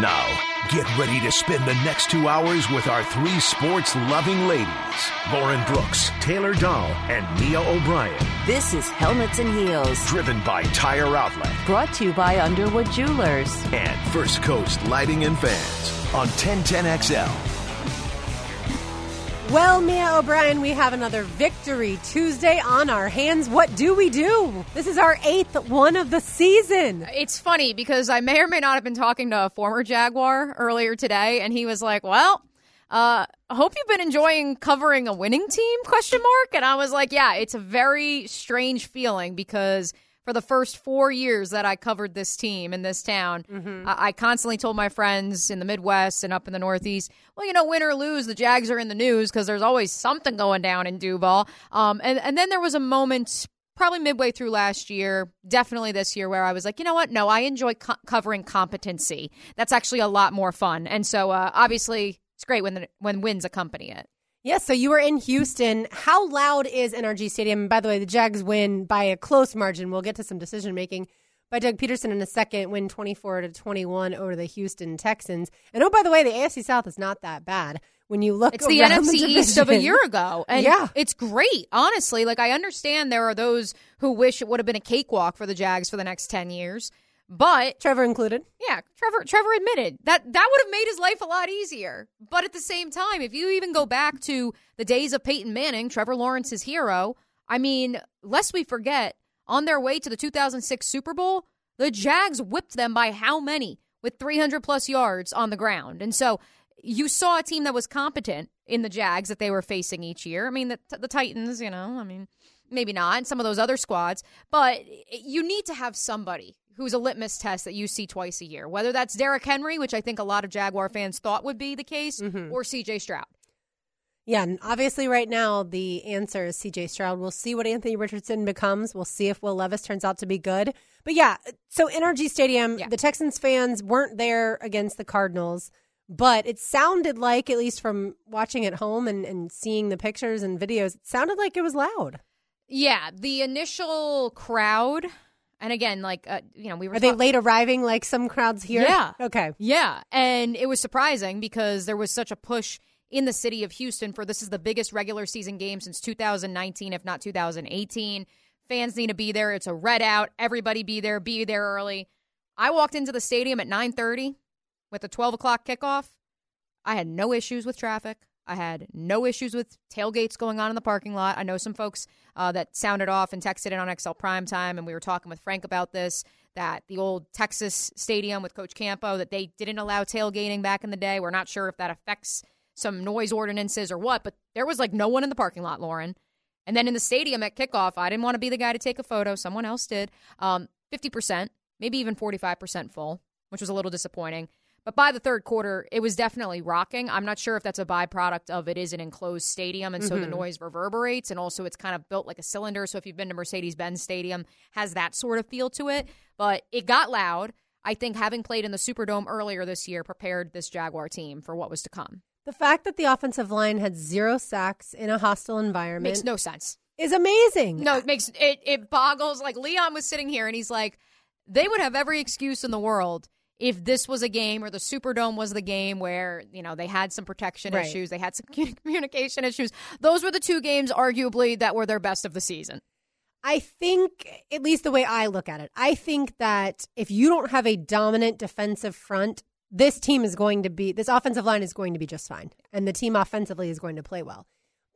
Now, get ready to spend the next two hours with our three sports loving ladies Lauren Brooks, Taylor Dahl, and Mia O'Brien. This is Helmets and Heels, driven by Tire Outlet, brought to you by Underwood Jewelers, and First Coast Lighting and Fans on 1010XL. Well, Mia O'Brien, we have another Victory Tuesday on our hands. What do we do? This is our eighth one of the season. It's funny because I may or may not have been talking to a former Jaguar earlier today, and he was like, "Well, uh, I hope you've been enjoying covering a winning team?" Question mark. And I was like, "Yeah, it's a very strange feeling because." For the first four years that I covered this team in this town, mm-hmm. I-, I constantly told my friends in the Midwest and up in the Northeast, well, you know, win or lose, the Jags are in the news because there's always something going down in Duval. Um, and, and then there was a moment probably midway through last year, definitely this year, where I was like, you know what? No, I enjoy co- covering competency. That's actually a lot more fun. And so, uh, obviously, it's great when the, when wins accompany it. Yes, so you were in Houston. How loud is NRG Stadium? By the way, the Jags win by a close margin. We'll get to some decision making by Doug Pederson in a second, win 24 to 21 over the Houston Texans. And oh, by the way, the AFC South is not that bad when you look. It's the NFC the East of a year ago, and yeah, it's great. Honestly, like I understand there are those who wish it would have been a cakewalk for the Jags for the next 10 years. But Trevor included. Yeah, Trevor Trevor admitted that that would have made his life a lot easier. But at the same time, if you even go back to the days of Peyton Manning, Trevor Lawrence's hero, I mean, lest we forget, on their way to the 2006 Super Bowl, the Jags whipped them by how many? With 300 plus yards on the ground. And so you saw a team that was competent in the Jags that they were facing each year. I mean, the, the Titans, you know, I mean, maybe not, and some of those other squads, but you need to have somebody who's a litmus test that you see twice a year, whether that's Derrick Henry, which I think a lot of Jaguar fans thought would be the case, mm-hmm. or CJ Stroud. Yeah, and obviously, right now, the answer is CJ Stroud. We'll see what Anthony Richardson becomes. We'll see if Will Levis turns out to be good. But yeah, so NRG Stadium, yeah. the Texans fans weren't there against the Cardinals, but it sounded like, at least from watching at home and, and seeing the pictures and videos, it sounded like it was loud. Yeah, the initial crowd and again, like uh, you know, we were. Are they late arriving like some crowds here? Yeah. Okay. Yeah, and it was surprising because there was such a push in the city of Houston for this is the biggest regular season game since 2019, if not 2018. Fans need to be there. It's a red out. Everybody be there. Be there early. I walked into the stadium at 9:30 with a 12 o'clock kickoff. I had no issues with traffic. I had no issues with tailgates going on in the parking lot. I know some folks uh, that sounded off and texted in on XL Prime Time, and we were talking with Frank about this. That the old Texas stadium with Coach Campo that they didn't allow tailgating back in the day. We're not sure if that affects some noise ordinances or what, but there was like no one in the parking lot, Lauren. And then in the stadium at kickoff, I didn't want to be the guy to take a photo. Someone else did. Um, 50%, maybe even 45% full, which was a little disappointing. But by the third quarter, it was definitely rocking. I'm not sure if that's a byproduct of it is an enclosed stadium, and so mm-hmm. the noise reverberates, and also it's kind of built like a cylinder. So if you've been to Mercedes Benz Stadium, has that sort of feel to it. But it got loud. I think having played in the Superdome earlier this year prepared this Jaguar team for what was to come. The fact that the offensive line had zero sacks in a hostile environment makes no sense. Is amazing. No, it makes it it boggles. Like Leon was sitting here and he's like, they would have every excuse in the world if this was a game or the Superdome was the game where, you know, they had some protection right. issues, they had some communication issues. Those were the two games, arguably, that were their best of the season. I think, at least the way I look at it, I think that if you don't have a dominant defensive front, this team is going to be, this offensive line is going to be just fine. And the team offensively is going to play well.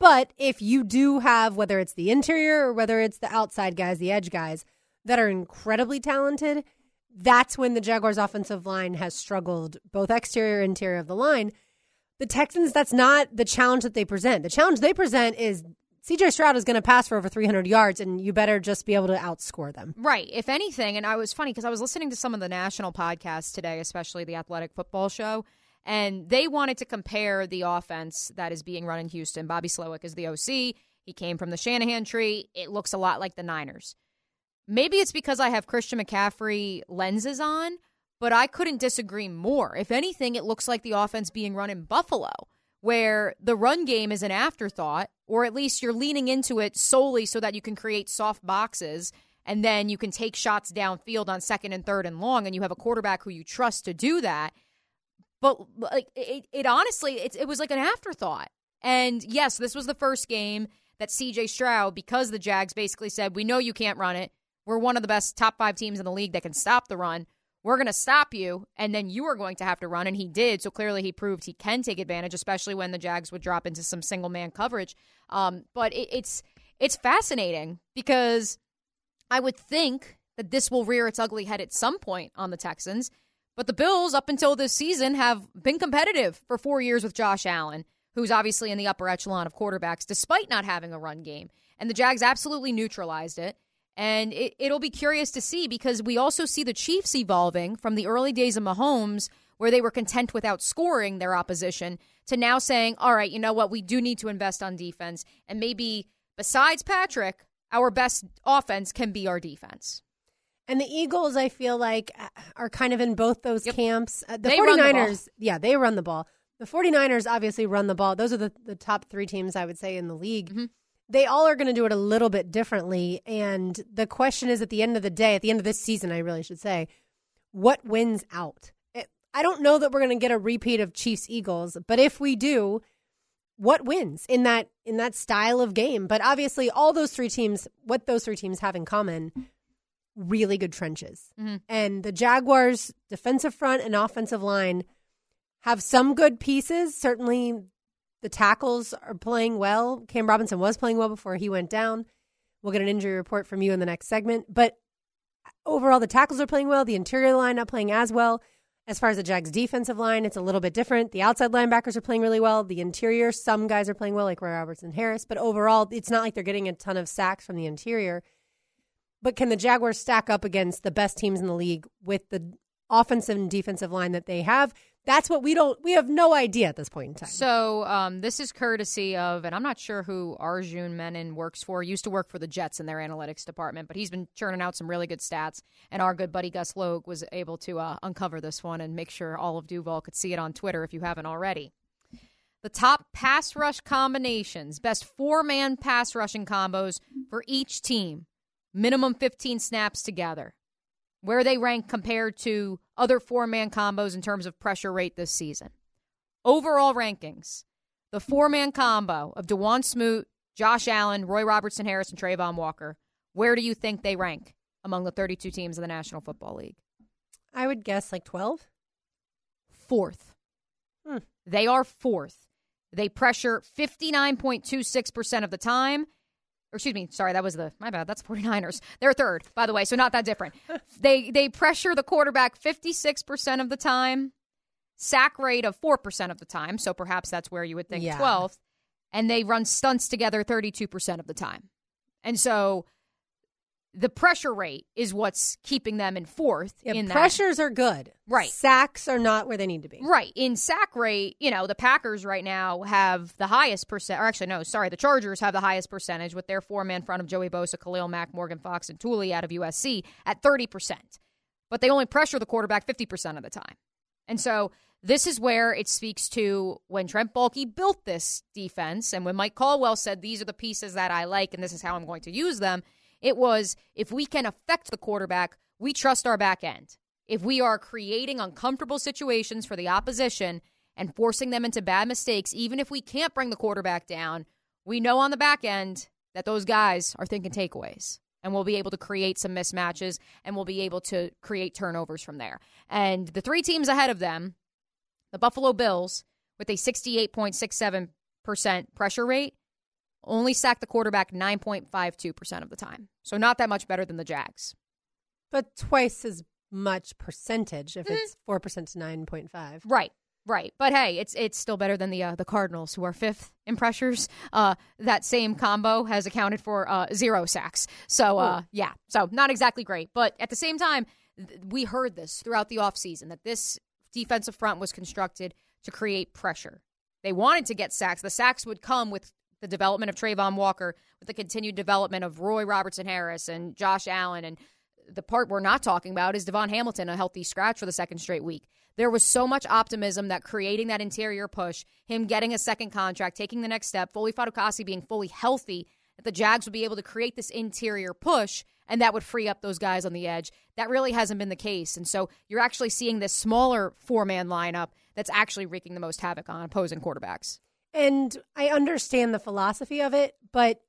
But if you do have, whether it's the interior or whether it's the outside guys, the edge guys that are incredibly talented, that's when the Jaguars' offensive line has struggled, both exterior and interior of the line. The Texans, that's not the challenge that they present. The challenge they present is CJ Stroud is going to pass for over 300 yards, and you better just be able to outscore them. Right. If anything, and I was funny because I was listening to some of the national podcasts today, especially the Athletic Football Show, and they wanted to compare the offense that is being run in Houston. Bobby Slowik is the OC. He came from the Shanahan tree. It looks a lot like the Niners. Maybe it's because I have Christian McCaffrey lenses on, but I couldn't disagree more. If anything, it looks like the offense being run in Buffalo, where the run game is an afterthought, or at least you're leaning into it solely so that you can create soft boxes and then you can take shots downfield on second and third and long, and you have a quarterback who you trust to do that. but like it, it honestly, it, it was like an afterthought. And yes, this was the first game that CJ Stroud, because the Jags basically said, "We know you can't run it. We're one of the best top five teams in the league that can stop the run." we're going to stop you, and then you are going to have to run. And he did. So clearly he proved he can take advantage, especially when the Jags would drop into some single man coverage. Um, but it, it's it's fascinating because I would think that this will rear its ugly head at some point on the Texans. But the Bills, up until this season, have been competitive for four years with Josh Allen, who's obviously in the upper echelon of quarterbacks, despite not having a run game. And the Jags absolutely neutralized it. And it, it'll be curious to see because we also see the Chiefs evolving from the early days of Mahomes, where they were content with outscoring their opposition, to now saying, all right, you know what, we do need to invest on defense. And maybe besides Patrick, our best offense can be our defense. And the Eagles, I feel like, uh, are kind of in both those Yep. camps. Uh, the They 49ers, run the yeah, they run the ball. The 49ers obviously run the ball. Those are the, the top three teams, I would say, in the league. Mhm. They all are going to do it a little bit differently. And the question is at the end of the day, at the end of this season, I really should say, what wins out? It, I don't know that we're going to get a repeat of Chiefs Eagles, but if we do, what wins in that in that style of game? But obviously, all those three teams, what those three teams have in common, really good trenches. Mhm. And the Jaguars' defensive front and offensive line have some good pieces. Certainly, the tackles are playing well. Cam Robinson was playing well before he went down. We'll get an injury report from you in the next segment. But overall, the tackles are playing well. The interior line not playing as well. As far as the Jags' defensive line, it's a little bit different. The outside linebackers are playing really well. The interior, some guys are playing well, like Roy Robertson Harris. But overall, it's not like they're getting a ton of sacks from the interior. But can the Jaguars stack up against the best teams in the league with the offensive and defensive line that they have? That's what we don't. We have no idea at this point in time. So um, this is courtesy of, and I'm not sure who Arjun Menon works for. Used to work for the Jets in their analytics department, but he's been churning out some really good stats. And our good buddy Gus Logue was able to uh, uncover this one and make sure all of Duval could see it on Twitter if you haven't already. The top pass rush combinations, best four man pass rushing combos for each team, minimum 15 snaps together where they rank compared to other four man combos in terms of pressure rate this season. Overall rankings the four man combo of Dawuane Smoot, Josh Allen, Roy Robertson Harris, and Travon Walker, where do you think they rank among the 32 teams in the National Football League? I would guess like twelve. Fourth. Hmm. They are fourth. They pressure 59.26% of the time. Or excuse me, sorry, that was the my bad. That's 49ers. They're third, by the way, so not that different. they they pressure the quarterback 56% of the time, sack rate of 4% of the time, so perhaps that's where you would think Yeah. 12th, and they run stunts together 32% of the time. And so the pressure rate is what's keeping them in fourth Yeah, in that. pressures are good. Right. Sacks are not where they need to be. Right. In sack rate, you know, the Packers right now have the highest percent, or actually, no, sorry, the Chargers have the highest percentage with their four man front of Joey Bosa, Khalil Mack, Morgan Fox, and Tuli out of USC at 30%. But they only pressure the quarterback 50% of the time. And so this is where it speaks to when Trent Baalke built this defense and when Mike Caldwell said, These are the pieces that I like and this is how I'm going to use them. It was if we can affect the quarterback, we trust our back end. If we are creating uncomfortable situations for the opposition and forcing them into bad mistakes, even if we can't bring the quarterback down, we know on the back end that those guys are thinking takeaways and we'll be able to create some mismatches and we'll be able to create turnovers from there. And the three teams ahead of them, the Buffalo Bills, with a 68.67% pressure rate, only sack the quarterback 9.52% of the time. So not that much better than the Jags. But twice as much percentage Mm-hmm. if it's four percent to nine point five. Right. Right, but hey, it's it's still better than the uh, the Cardinals, who are fifth in pressures. Uh, that same combo has accounted for uh, zero sacks. So uh, yeah, so not exactly great. But at the same time, th- we heard this throughout the offseason that this defensive front was constructed to create pressure. They wanted to get sacks. The sacks would come with the development of Travon Walker, with the continued development of Roy Robertson Harris and Josh Allen, and the part we're not talking about is DaVon Hamilton, a healthy scratch for the second straight week. There was so much optimism that creating that interior push, him getting a second contract, taking the next step, Foley Fatukasi being fully healthy, that the Jags would be able to create this interior push and that would free up those guys on the edge. That really hasn't been the case. And so you're actually seeing this smaller four man lineup that's actually wreaking the most havoc on opposing quarterbacks. And I understand the philosophy of it, but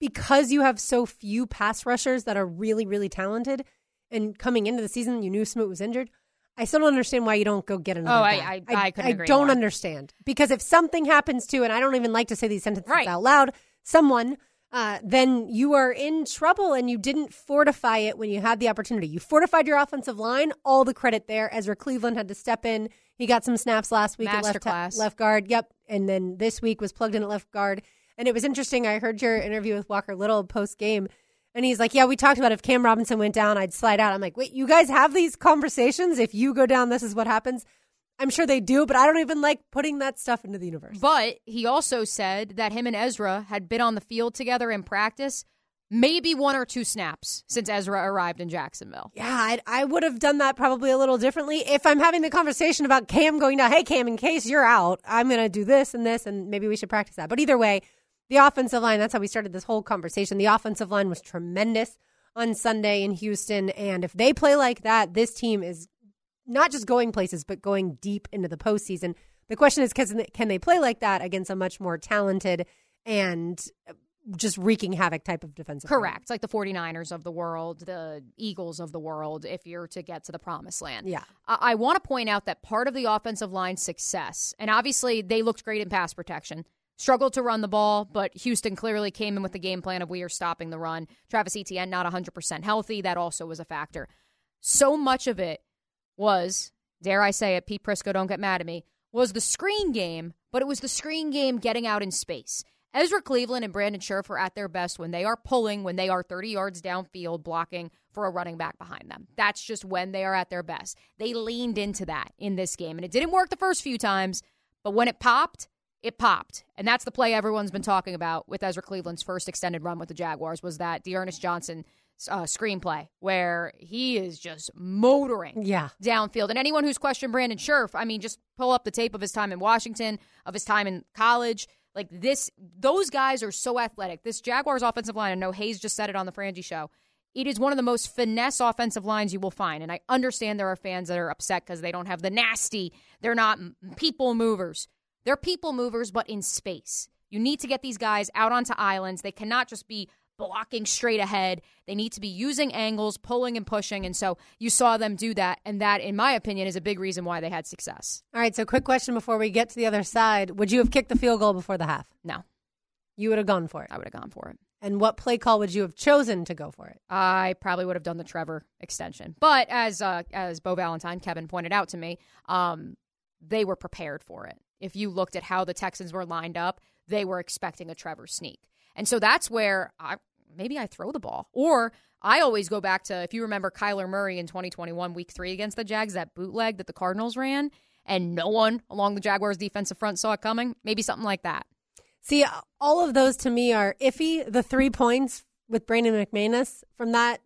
because you have so few pass rushers that are really, really talented, and coming into the season, you knew Smoot was injured. I still don't understand why you don't go get another. Oh, I, I, I, I, couldn't agree don't more. understand because if something happens to, and I don't even like to say these sentences Right. out loud, someone, uh, then you are in trouble, and you didn't fortify it when you had the opportunity. You fortified your offensive line. All the credit there. Ezra Cleveland had to step in. He got some snaps last week at left, left guard. Yep, and then this week was plugged in at left guard. And it was interesting. I heard your interview with Walker Little post game. And he's like, Yeah, we talked about if Cam Robinson went down, I'd slide out. I'm like, Wait, you guys have these conversations? If you go down, this is what happens. I'm sure they do, but I don't even like putting that stuff into the universe. But he also said that him and Ezra had been on the field together in practice, maybe one or two snaps since Ezra arrived in Jacksonville. yeah, I'd, I would have done that probably a little differently. If I'm having the conversation about Cam going down, hey, Cam, in case you're out, I'm going to do this and this, and maybe we should practice that. But either way, the offensive line, that's how we started this whole conversation. The offensive line was tremendous on Sunday in Houston. And if they play like that, this team is not just going places, but going deep into the postseason. The question is, can can they play like that against a much more talented and uh, just wreaking havoc type of defensive? Correct. Like the 49ers of the world, the Eagles of the world, if you're to get to the promised land. Yeah. I, I want to point out that part of the offensive line's success, and obviously they looked great in pass protection, struggled to run the ball, but Houston clearly came in with the game plan of we are stopping the run. Travis Etienne not 100% healthy. That also was a factor. So much of it was, dare I say it, Pete Prisco, don't get mad at me, was the screen game, but it was the screen game getting out in space. Ezra Cleveland and Brandon Scherff are at their best when they are pulling, when they are 30 yards downfield blocking for a running back behind them. That's just when they are at their best. They leaned into that in this game, and it didn't work the first few times, but when it popped, it popped. And that's the play everyone's been talking about with Ezra Cleveland's first extended run with the Jaguars was that D'Ernest Johnson uh, screenplay where he is just motoring Yeah. downfield. And anyone who's questioned Brandon Scherff, I mean, just pull up the tape of his time in Washington, of his time in college. Like this, those guys are so athletic. This Jaguars offensive line, I know Hayes just said it on the Frangie show. It is one of the most finesse offensive lines you will find. And I understand there are fans that are upset because they don't have the nasty, they're not people movers. They're people movers, but in space. You need to get these guys out onto islands. They cannot just be blocking straight ahead. They need to be using angles, pulling and pushing. And so you saw them do that. And that, in my opinion, is a big reason why they had success. All right. So, quick question before we get to the other side: Would you have kicked the field goal before the half? No, You would have gone for it. I would have gone for it. And what play call would you have chosen to go for it? I probably would have done the Trevor extension. But as uh, as Bo Valentine, Kevin pointed out to me, um, they were prepared for it. If you looked at how the Texans were lined up, they were expecting a Trevor sneak. And so that's where I maybe I throw the ball. Or I always go back to if you remember Kyler Murray in 2021 week 3 against the Jags that bootleg that the Cardinals ran and no one along the Jaguars defensive front saw it coming, maybe something like that. See, all of those to me are iffy. The three points with Brandon McManus from that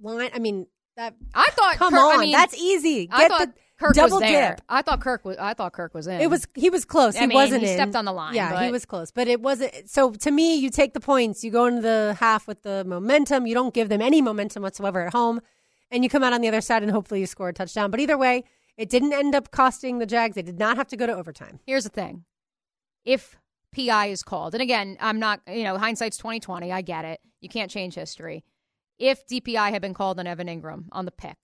line. I mean, that. I thought Come on, I mean, that's easy. I Get thought the Kirk double was there. dip. I thought Kirk was. I thought Kirk was in. It was he was close. I he mean, wasn't in. he in. stepped on the line, Yeah, he was close, but it wasn't. So to me, you take the points. You go into the half with the momentum. You don't give them any momentum whatsoever at home, and you come out on the other side and hopefully you score a touchdown. But either way, it didn't end up costing the Jags. They did not have to go to overtime. Here's the thing: if PI is called, and again, I'm not. You know, hindsight's 2020. I get it. You can't change history. If DPI had been called on Evan Engram on the pick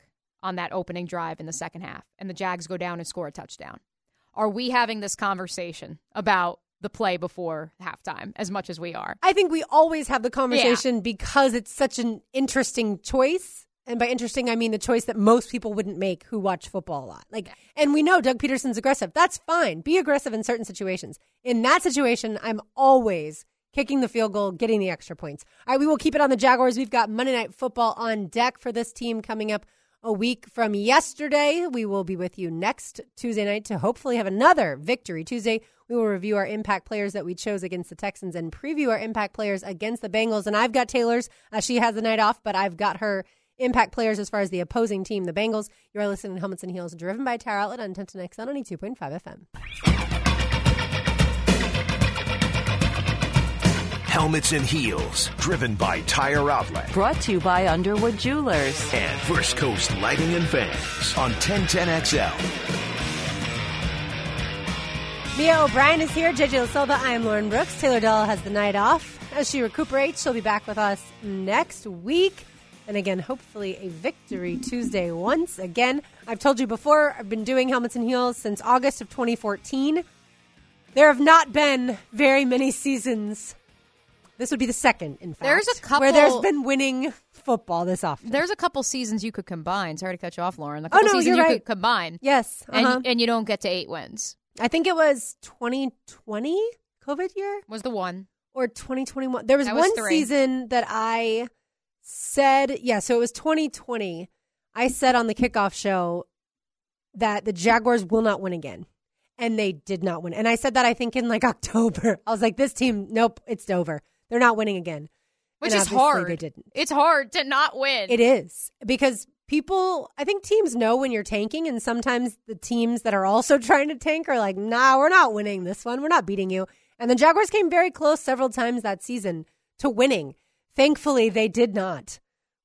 on that opening drive in the second half, and the Jags go down and score a touchdown, are we having this conversation about the play before halftime as much as we are? I think we always have the conversation because it's such an interesting choice. And by interesting, I mean the choice that most people wouldn't make who watch football a lot. Like, and we know Doug Pederson's aggressive. That's fine. Be aggressive in certain situations. In that situation, I'm always kicking the field goal, getting the extra points. All right, we will keep it on the Jaguars. We've got Monday Night Football on deck for this team coming up a week from yesterday. We will be with you next Tuesday night to hopefully have another victory Tuesday. We will review our impact players that we chose against the Texans and preview our impact players against the Bengals. And I've got Taylor's. Uh, she has the night off, but I've got her impact players as far as the opposing team, the Bengals. You're listening to Helmets and Heels, driven by Tire Outlet on 10 to Next on 92.5 FM. Helmets and Heels, driven by Tire Outlet. Brought to you by Underwood Jewelers. And First Coast Lighting and Fans on 1010XL. Mia O'Brien is here. JJ Silva. I am Lauren Brooks. Taylor Dahl has the night off. As she recuperates, she'll be back with us next week. And again, hopefully a victory Tuesday once again. I've told you before, I've been doing Helmets and Heels since August of 2014. There have not been very many seasons. This would be the second, in fact. There's a couple- where there's been winning football this often. There's a couple seasons you could combine. Sorry to cut you off, Lauren. A Oh, couple no, seasons you're you right. could combine. yes, uh-huh. And, and you don't get to eight wins. I think it was 2020 COVID year. Was the one. or 2021. There was was one three. season that I said, yeah, so it was 2020. I said on the kickoff show that the Jaguars will not win again. And they did not win. And I said that I think in like October. I was like, this team, nope, it's over. They're not winning again. Which And is hard. They didn't. It's hard to not win. It is because people, I think teams know when you're tanking, and sometimes the teams that are also trying to tank are like, nah, we're not winning this one. We're not beating you. And the Jaguars came very close several times that season to winning. Thankfully, they did not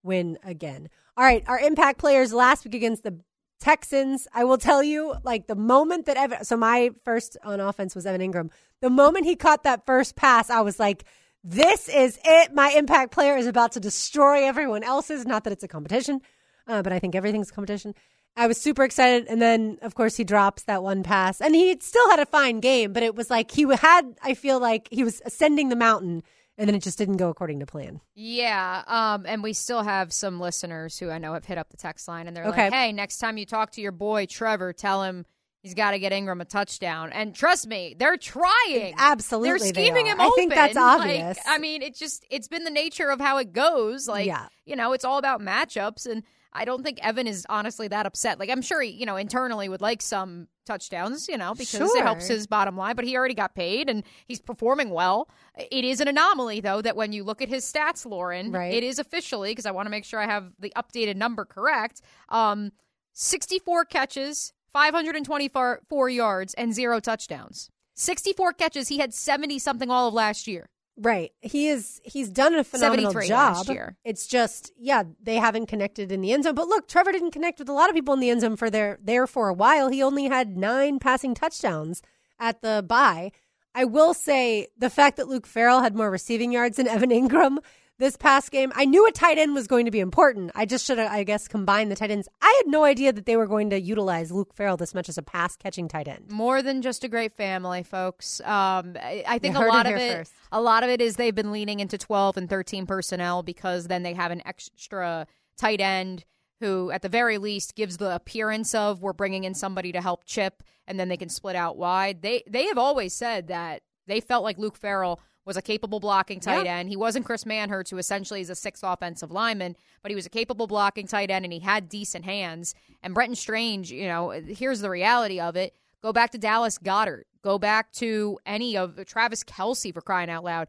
win again. All right, our impact players last week against the Texans. I will tell you, like the moment that Evan, so my first on offense was Evan Engram. The moment he caught that first pass, I was like, this is it. My impact player is about to destroy everyone else's. Not that it's a competition, uh, but I think everything's a competition. I was super excited. And then, of course, he drops that one pass. And he still had a fine game, but it was like he had, I feel like he was ascending the mountain and then it just didn't go according to plan. Yeah, um, and we still have some listeners who I know have hit up the text line, and they're Okay. like, "Hey, next time you talk to your boy Trevor, tell him he's got to get Engram a touchdown." And trust me, they're trying. Absolutely, they're scheming are. him I open. think that's Like, obvious. I mean, it's just it's been the nature of how it goes. Like, Yeah. you know, it's all about matchups, and I don't think Evan is honestly that upset. Like, I'm sure he, you know, internally would like some touchdowns, you know, because Sure. it helps his bottom line. But he already got paid, and he's performing well. It is an anomaly, though, that when you look at his stats, Lauren, Right. it is officially because I want to make sure I have the updated number correct. Um, 64 catches, 524 yards, and zero touchdowns. 64 catches. He had 70 something all of last year. Right. He is he's done a phenomenal 73 job. last year. It's just, yeah, they haven't connected in the end zone. But look, Trevor didn't connect with a lot of people in the end zone for their there for a while. He only had nine passing touchdowns at the bye. I will say the fact that Luke Farrell had more receiving yards than Evan Engram this past game, I knew a tight end was going to be important. I just should have, I guess, combined the tight ends. I had no idea that they were going to utilize Luke Farrell this much as a pass catching tight end. More than just a great family, folks. Um, I, I think You a lot it of it, first. a lot of it is they've been leaning into 12 and 13 personnel because then they have an extra tight end who, at the very least, gives the appearance of we're bringing in somebody to help chip, and then they can split out wide. They they have always said that they felt like Luke Farrell was a capable blocking tight Yeah. end. He wasn't Chris Manhertz, who essentially is a sixth offensive lineman, but he was a capable blocking tight end and he had decent hands. And Brenton Strange, you know, here's the reality of it. Go back to Dallas Goedert. Go back to any of Travis Kelce for crying out loud.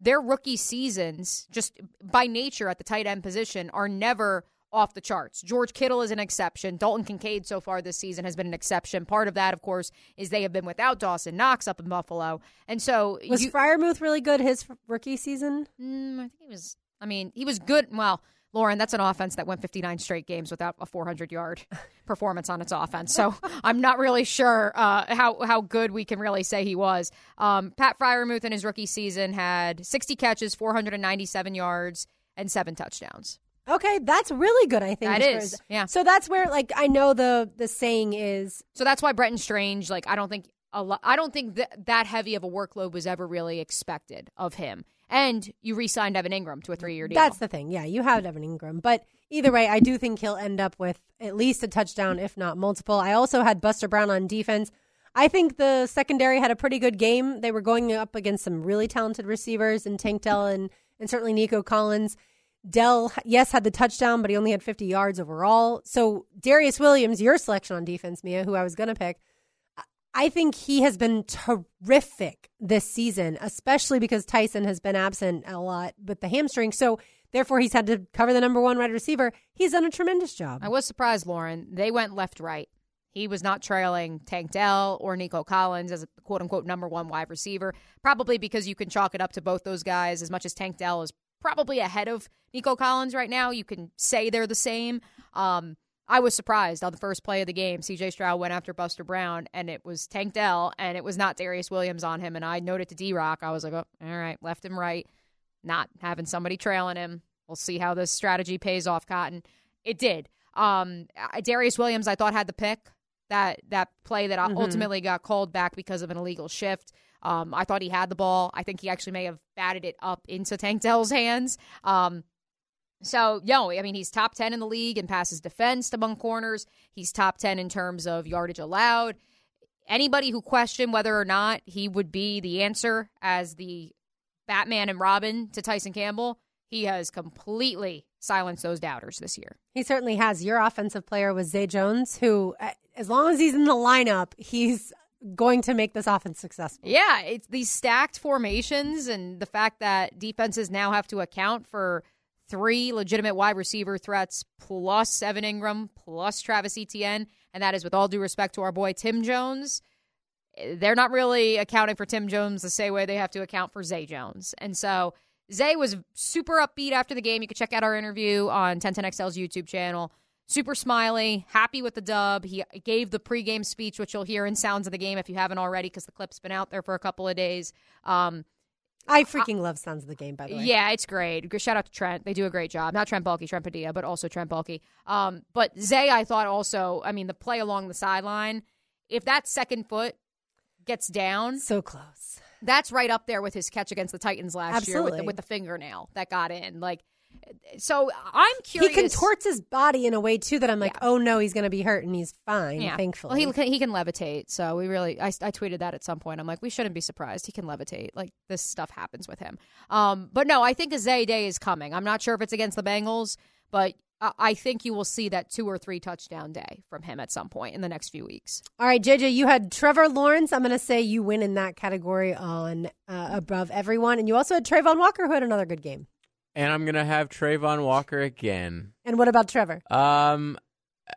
Their rookie seasons, just by nature at the tight end position, are never off the charts. George Kittle is an exception. Dalton Kincaid so far this season has been an exception. Part of that, of course, is they have been without Dawson Knox up in Buffalo. And so Was you, Freiermuth really good his rookie season? Mm, I think he was. I mean, he was good. Well, Lauren, that's an offense that went 59 straight games without a 400 yard performance on its offense. So I'm not really sure uh, how how good we can really say he was. Um, Pat Freiermuth in his rookie season had 60 catches, 497 yards, and seven touchdowns. Okay, that's really good. I think That is, yeah. So that's where, like, I know the the saying is So that's why Brenton Strange, like, I don't think a lot. I don't think that that heavy of a workload was ever really expected of him. And you re-signed Evan Engram to a three-year deal. that's the thing. Yeah, you have Evan Engram, but either way, I do think he'll end up with at least a touchdown, if not multiple. I also had Buster Brown on defense. I think the secondary had a pretty good game. They were going up against some really talented receivers and Tank Dell and, and certainly Nico Collins. Dell, yes, had the touchdown, but he only had 50 yards overall. So Darious Williams, your selection on defense, Mia, who I was going to pick, I think he has been terrific this season, especially because Tyson has been absent a lot with the hamstring. So therefore, he's had to cover the number one wide receiver. He's done a tremendous job. I was surprised, Lauren. They went left right. He was not trailing Tank Dell or Nico Collins as a quote unquote number one wide receiver, probably because you can chalk it up to both those guys as much as Tank Dell is probably ahead of Nico Collins right now. You can say they're the same. Um, I was surprised on the first play of the game. CJ Stroud went after Buster Brown, and it was Tank Dell, and it was not Darious Williams on him. And I noted to D Rock, I was like, oh, all right, left and right, not having somebody trailing him. We'll see how this strategy pays off, Cotton. It did. Um, Darious Williams, I thought had the pick that that play that mm-hmm. ultimately got called back because of an illegal shift. Um, I thought he had the ball. I think he actually may have batted it up into Tank Dell's hands. Um, so, yo, I mean, he's top 10 in the league in passes defensed among corners. He's top 10 in terms of yardage allowed. Anybody who questioned whether or not he would be the answer as the Batman and Robin to Tyson Campbell, he has completely silenced those doubters this year. He certainly has. Your offensive player was Zay Jones, who, as long as he's in the lineup, he's going to make this offense successful. Yeah, it's these stacked formations and the fact that defenses now have to account for three legitimate wide receiver threats plus Evan Engram plus Travis Etienne, and that is with all due respect to our boy Tim Jones. They're not really accounting for Tim Jones the same way they have to account for Zay Jones. And so Zay was super upbeat after the game. You can check out our interview on 1010XL's YouTube channel. Super smiley, happy with the dub. He gave the pregame speech, which you'll hear in Sounds of the Game if you haven't already, because the clip's been out there for a couple of days. Um, I freaking love Sounds of the Game, by the way. Yeah, it's great. Shout out to Trent. They do a great job. Not Trent Baalke, Trent Padilla, but also Trent Baalke. Um, but Zay, I thought also, I mean, the play along the sideline, if that second foot gets down. So close. That's right up there with his catch against the Titans last Absolutely. year with the, with the fingernail that got in. Like, so I'm curious. He contorts his body in a way too that I'm like, yeah. oh no, he's going to be hurt, and he's fine. Yeah. Thankfully, well, he he can levitate. So we really, I, I tweeted that at some point. I'm like, we shouldn't be surprised. He can levitate. Like this stuff happens with him. Um, but no, I think a Zay day is coming. I'm not sure if it's against the Bengals, but I think you will see that two or three touchdown day from him at some point in the next few weeks. All right, JJ, you had Trevor Lawrence. I'm going to say you win in that category on uh, above everyone, and you also had Travon Walker, who had another good game. And I'm gonna have Travon Walker again. And what about Trevor? Um,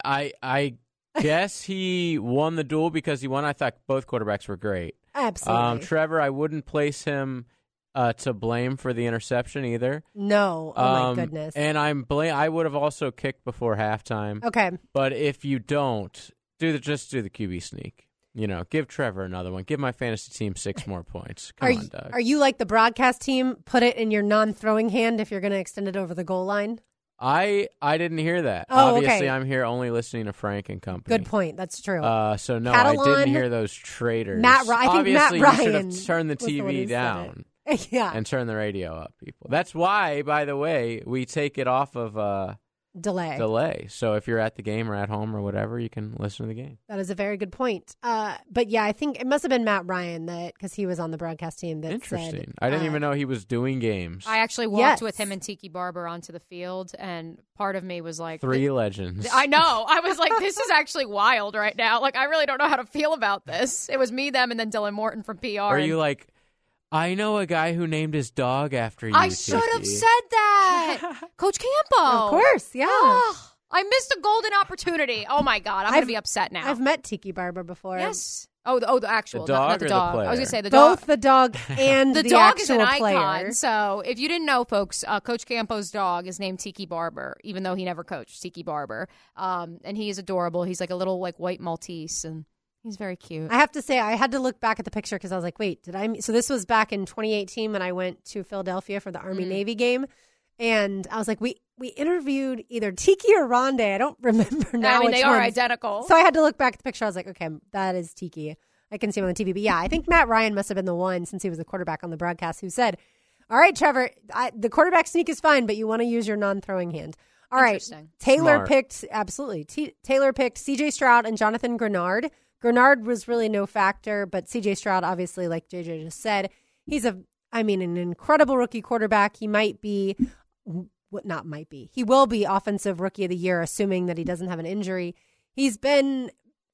I I guess he won the duel because he won. I thought both quarterbacks were great. Absolutely. Um, Trevor, I wouldn't place him uh, to blame for the interception either. No. Oh um, my goodness. And I'm blame. I would have also kicked before halftime. Okay. But if you don't do the just do the QB sneak. You know, give Trevor another one. Give my fantasy team six more points. Come are, on, Doug. Are you like the broadcast team? Put it in your non-throwing hand if you're going to extend it over the goal line. I I didn't hear that. Oh, Obviously, okay. I'm here only listening to Frank and company. Good point. That's true. Uh, so no, Catalan, I didn't hear those traitors. Matt, I think Obviously, Matt Ryan you should have turned the TV the down. yeah, and turn the radio up, people. That's why, by the way, we take it off of. Uh, delay. Delay. So if you're at the game or at home or whatever, you can listen to the game. That is a very good point. Uh, but yeah, I think it must have been Matt Ryan that because he was on the broadcast team that interesting. Said, I didn't uh, even know he was doing games. I actually walked yes. with him and Tiki Barber onto the field, and part of me was like, three legends. I know. I was like, this is actually wild right now. Like, I really don't know how to feel about this. It was me, them, and then Dylan Morton from PR. Are you like? I know a guy who named his dog after you. I should have said that, Coach Campo. Of course, yeah. Oh. I missed a golden opportunity. Oh my god, I'm gonna be upset now. I've met Tiki Barber before. Yes. Oh, the, oh, the actual, the dog, not the dog. The I was gonna say the dog. both dog. the dog and the, the, dog is an player. icon. So if you didn't know, folks, uh, Coach Campo's dog is named Tiki Barber, even though he never coached Tiki Barber. Um, and he is adorable. He's like a little like white Maltese, and he's very cute. I have to say, I had to look back at the picture because I was like, wait, did I? So this was back in 2018 when I went to Philadelphia for the Army mm. Navy game. And I was like, we we interviewed either Tiki or Rondé. I don't remember now. I mean, they ones. are identical. So I had to look back at the picture. I was like, okay, that is Tiki. I can see him on the TV. But yeah, I think Matt Ryan must have been the one since he was the quarterback on the broadcast who said, "All right, Trevor, I, the quarterback sneak is fine, but you want to use your non-throwing hand." All right, Taylor Smart. picked absolutely. T- Taylor picked C.J. Stroud and Jonathan Greenard. Greenard was really no factor, but C.J. Stroud, obviously, like JJ just said, he's a I mean, an incredible rookie quarterback. He might be what not might be. He will be offensive rookie of the year, assuming that he doesn't have an injury. He's been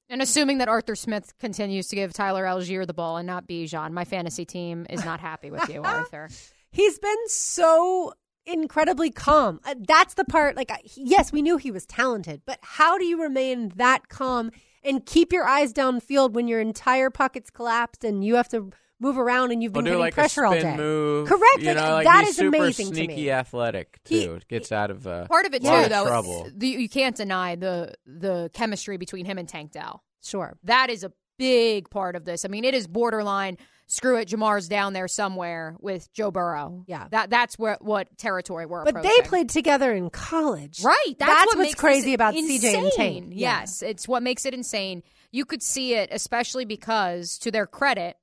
and assuming that Arthur Smith continues to give Tyler Allgeier the ball and not Bijan. My fantasy team is not happy with you, Arthur. He's been so incredibly calm. Uh, That's the part. Like, yes, we knew he was talented, but how do you remain that calm and keep your eyes downfield when your entire pocket's collapsed and you have to move around and you've been do getting like pressure a all day? move. Correct. You Like, know, like that he's is super amazing to sneaky me. athletic He- too. Gets out of uh, Part of it too, of though, trouble. the, you can't deny the the chemistry between him and Tank Dell. Sure. That is a big part of this. I mean, it is borderline. Screw it, Ja'Marr's down there somewhere with Joe Burrow. Yeah. that that's where what territory we're. But they played together in college. Right. That's, That's what what's crazy about CJ and Tane. Yeah. Yes, it's what makes it insane. You could see it, especially because, to their credit,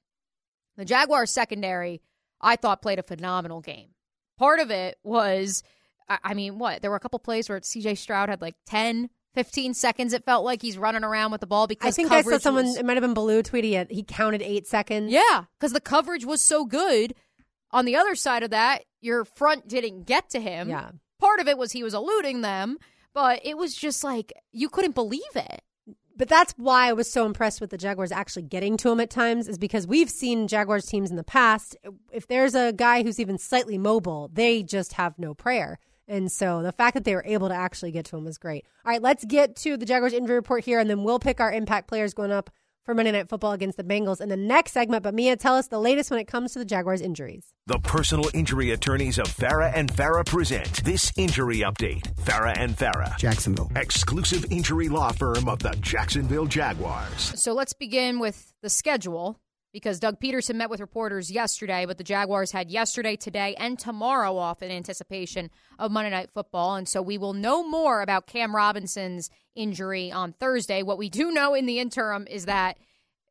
the Jaguars secondary, I thought played a phenomenal game. Part of it was, I I mean, what? There were a couple plays where CJ Stroud had like 10, 15 seconds. It felt like he's running around with the ball because I think I saw someone, was- it might have been Baloo tweeting it. He counted eight seconds. yeah, because the coverage was so good. On the other side of that, your front didn't get to him. Yeah. Part of it was he was eluding them, but it was just like you couldn't believe it. But that's why I was so impressed with the Jaguars actually getting to him at times, is because we've seen Jaguars teams in the past. If there's a guy who's even slightly mobile, they just have no prayer. And so the fact that they were able to actually get to him was great. All right, let's get to the Jaguars injury report here, and then we'll pick our impact players going up for Monday Night Football against the Bengals in the next segment. But Mia, tell us the latest when it comes to the Jaguars injuries. The personal injury attorneys of Farah and Farah present this injury update. Farah and Farah, Jacksonville. exclusive injury law firm of the Jacksonville Jaguars. So let's begin with the schedule because Doug Pederson met with reporters yesterday, but the Jaguars had yesterday, today, and tomorrow off in anticipation of Monday Night Football. And so we will know more about Cam Robinson's injury on Thursday. What we do know in the interim is that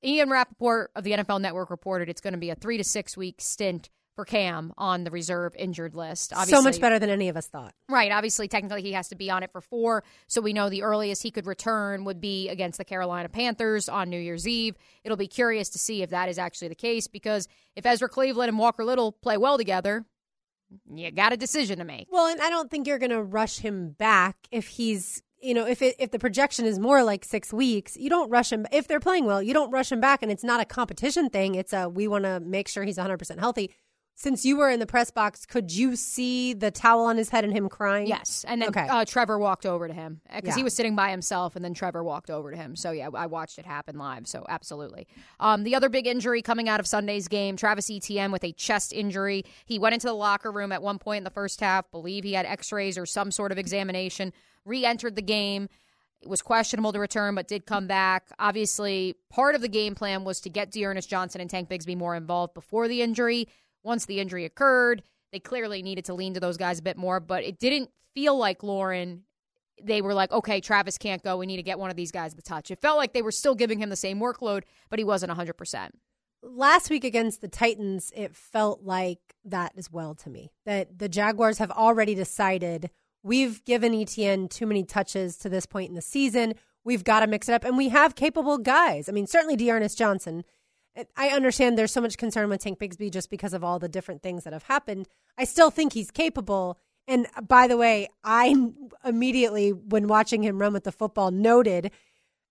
Ian Rapoport of the NFL Network reported it's going to be a three to six week stint for Cam on the reserve injured list. so much better than any of us thought. Right. Obviously, technically, he has to be on it for four. So we know the earliest he could return would be against the Carolina Panthers on New Year's Eve. It'll be curious to see if that is actually the case because if Ezra Cleveland and Walker Little play well together, you got a decision to make. Well, and I don't think you're going to rush him back if he's, you know, if it, if the projection is more like six weeks, you don't rush him. If they're playing well, you don't rush him back, and it's not a competition thing. It's a we want to make sure he's 100 percent healthy. Since you were in the press box, could you see the towel on his head and him crying? Yes. And then Okay. uh, Trevor walked over to him because he was sitting by himself, and then Trevor walked over to him. So, yeah, I watched it happen live. So, absolutely. Um, the other big injury coming out of Sunday's game Travis Etienne with a chest injury. He went into the locker room at one point in the first half, believe he had x rays or some sort of examination, re entered the game. It was questionable to return, but did come back. Obviously, part of the game plan was to get D'Ernest Johnson and Tank Bigsby more involved before the injury. Once the injury occurred, they clearly needed to lean to those guys a bit more, but it didn't feel like Lauren. They were like, okay, Travis can't go. We need to get one of these guys the touch. It felt like they were still giving him the same workload, but he wasn't 100%. last week against the Titans, it felt like that as well to me. That the Jaguars have already decided we've given Etienne too many touches to this point in the season. We've got to mix it up, and we have capable guys. I mean, certainly D'Ernest Johnson. I understand there's so much concern with Tank Bigsby just because of all the different things that have happened. I still think he's capable. And uh, by the way, I immediately, when watching him run with the football, noted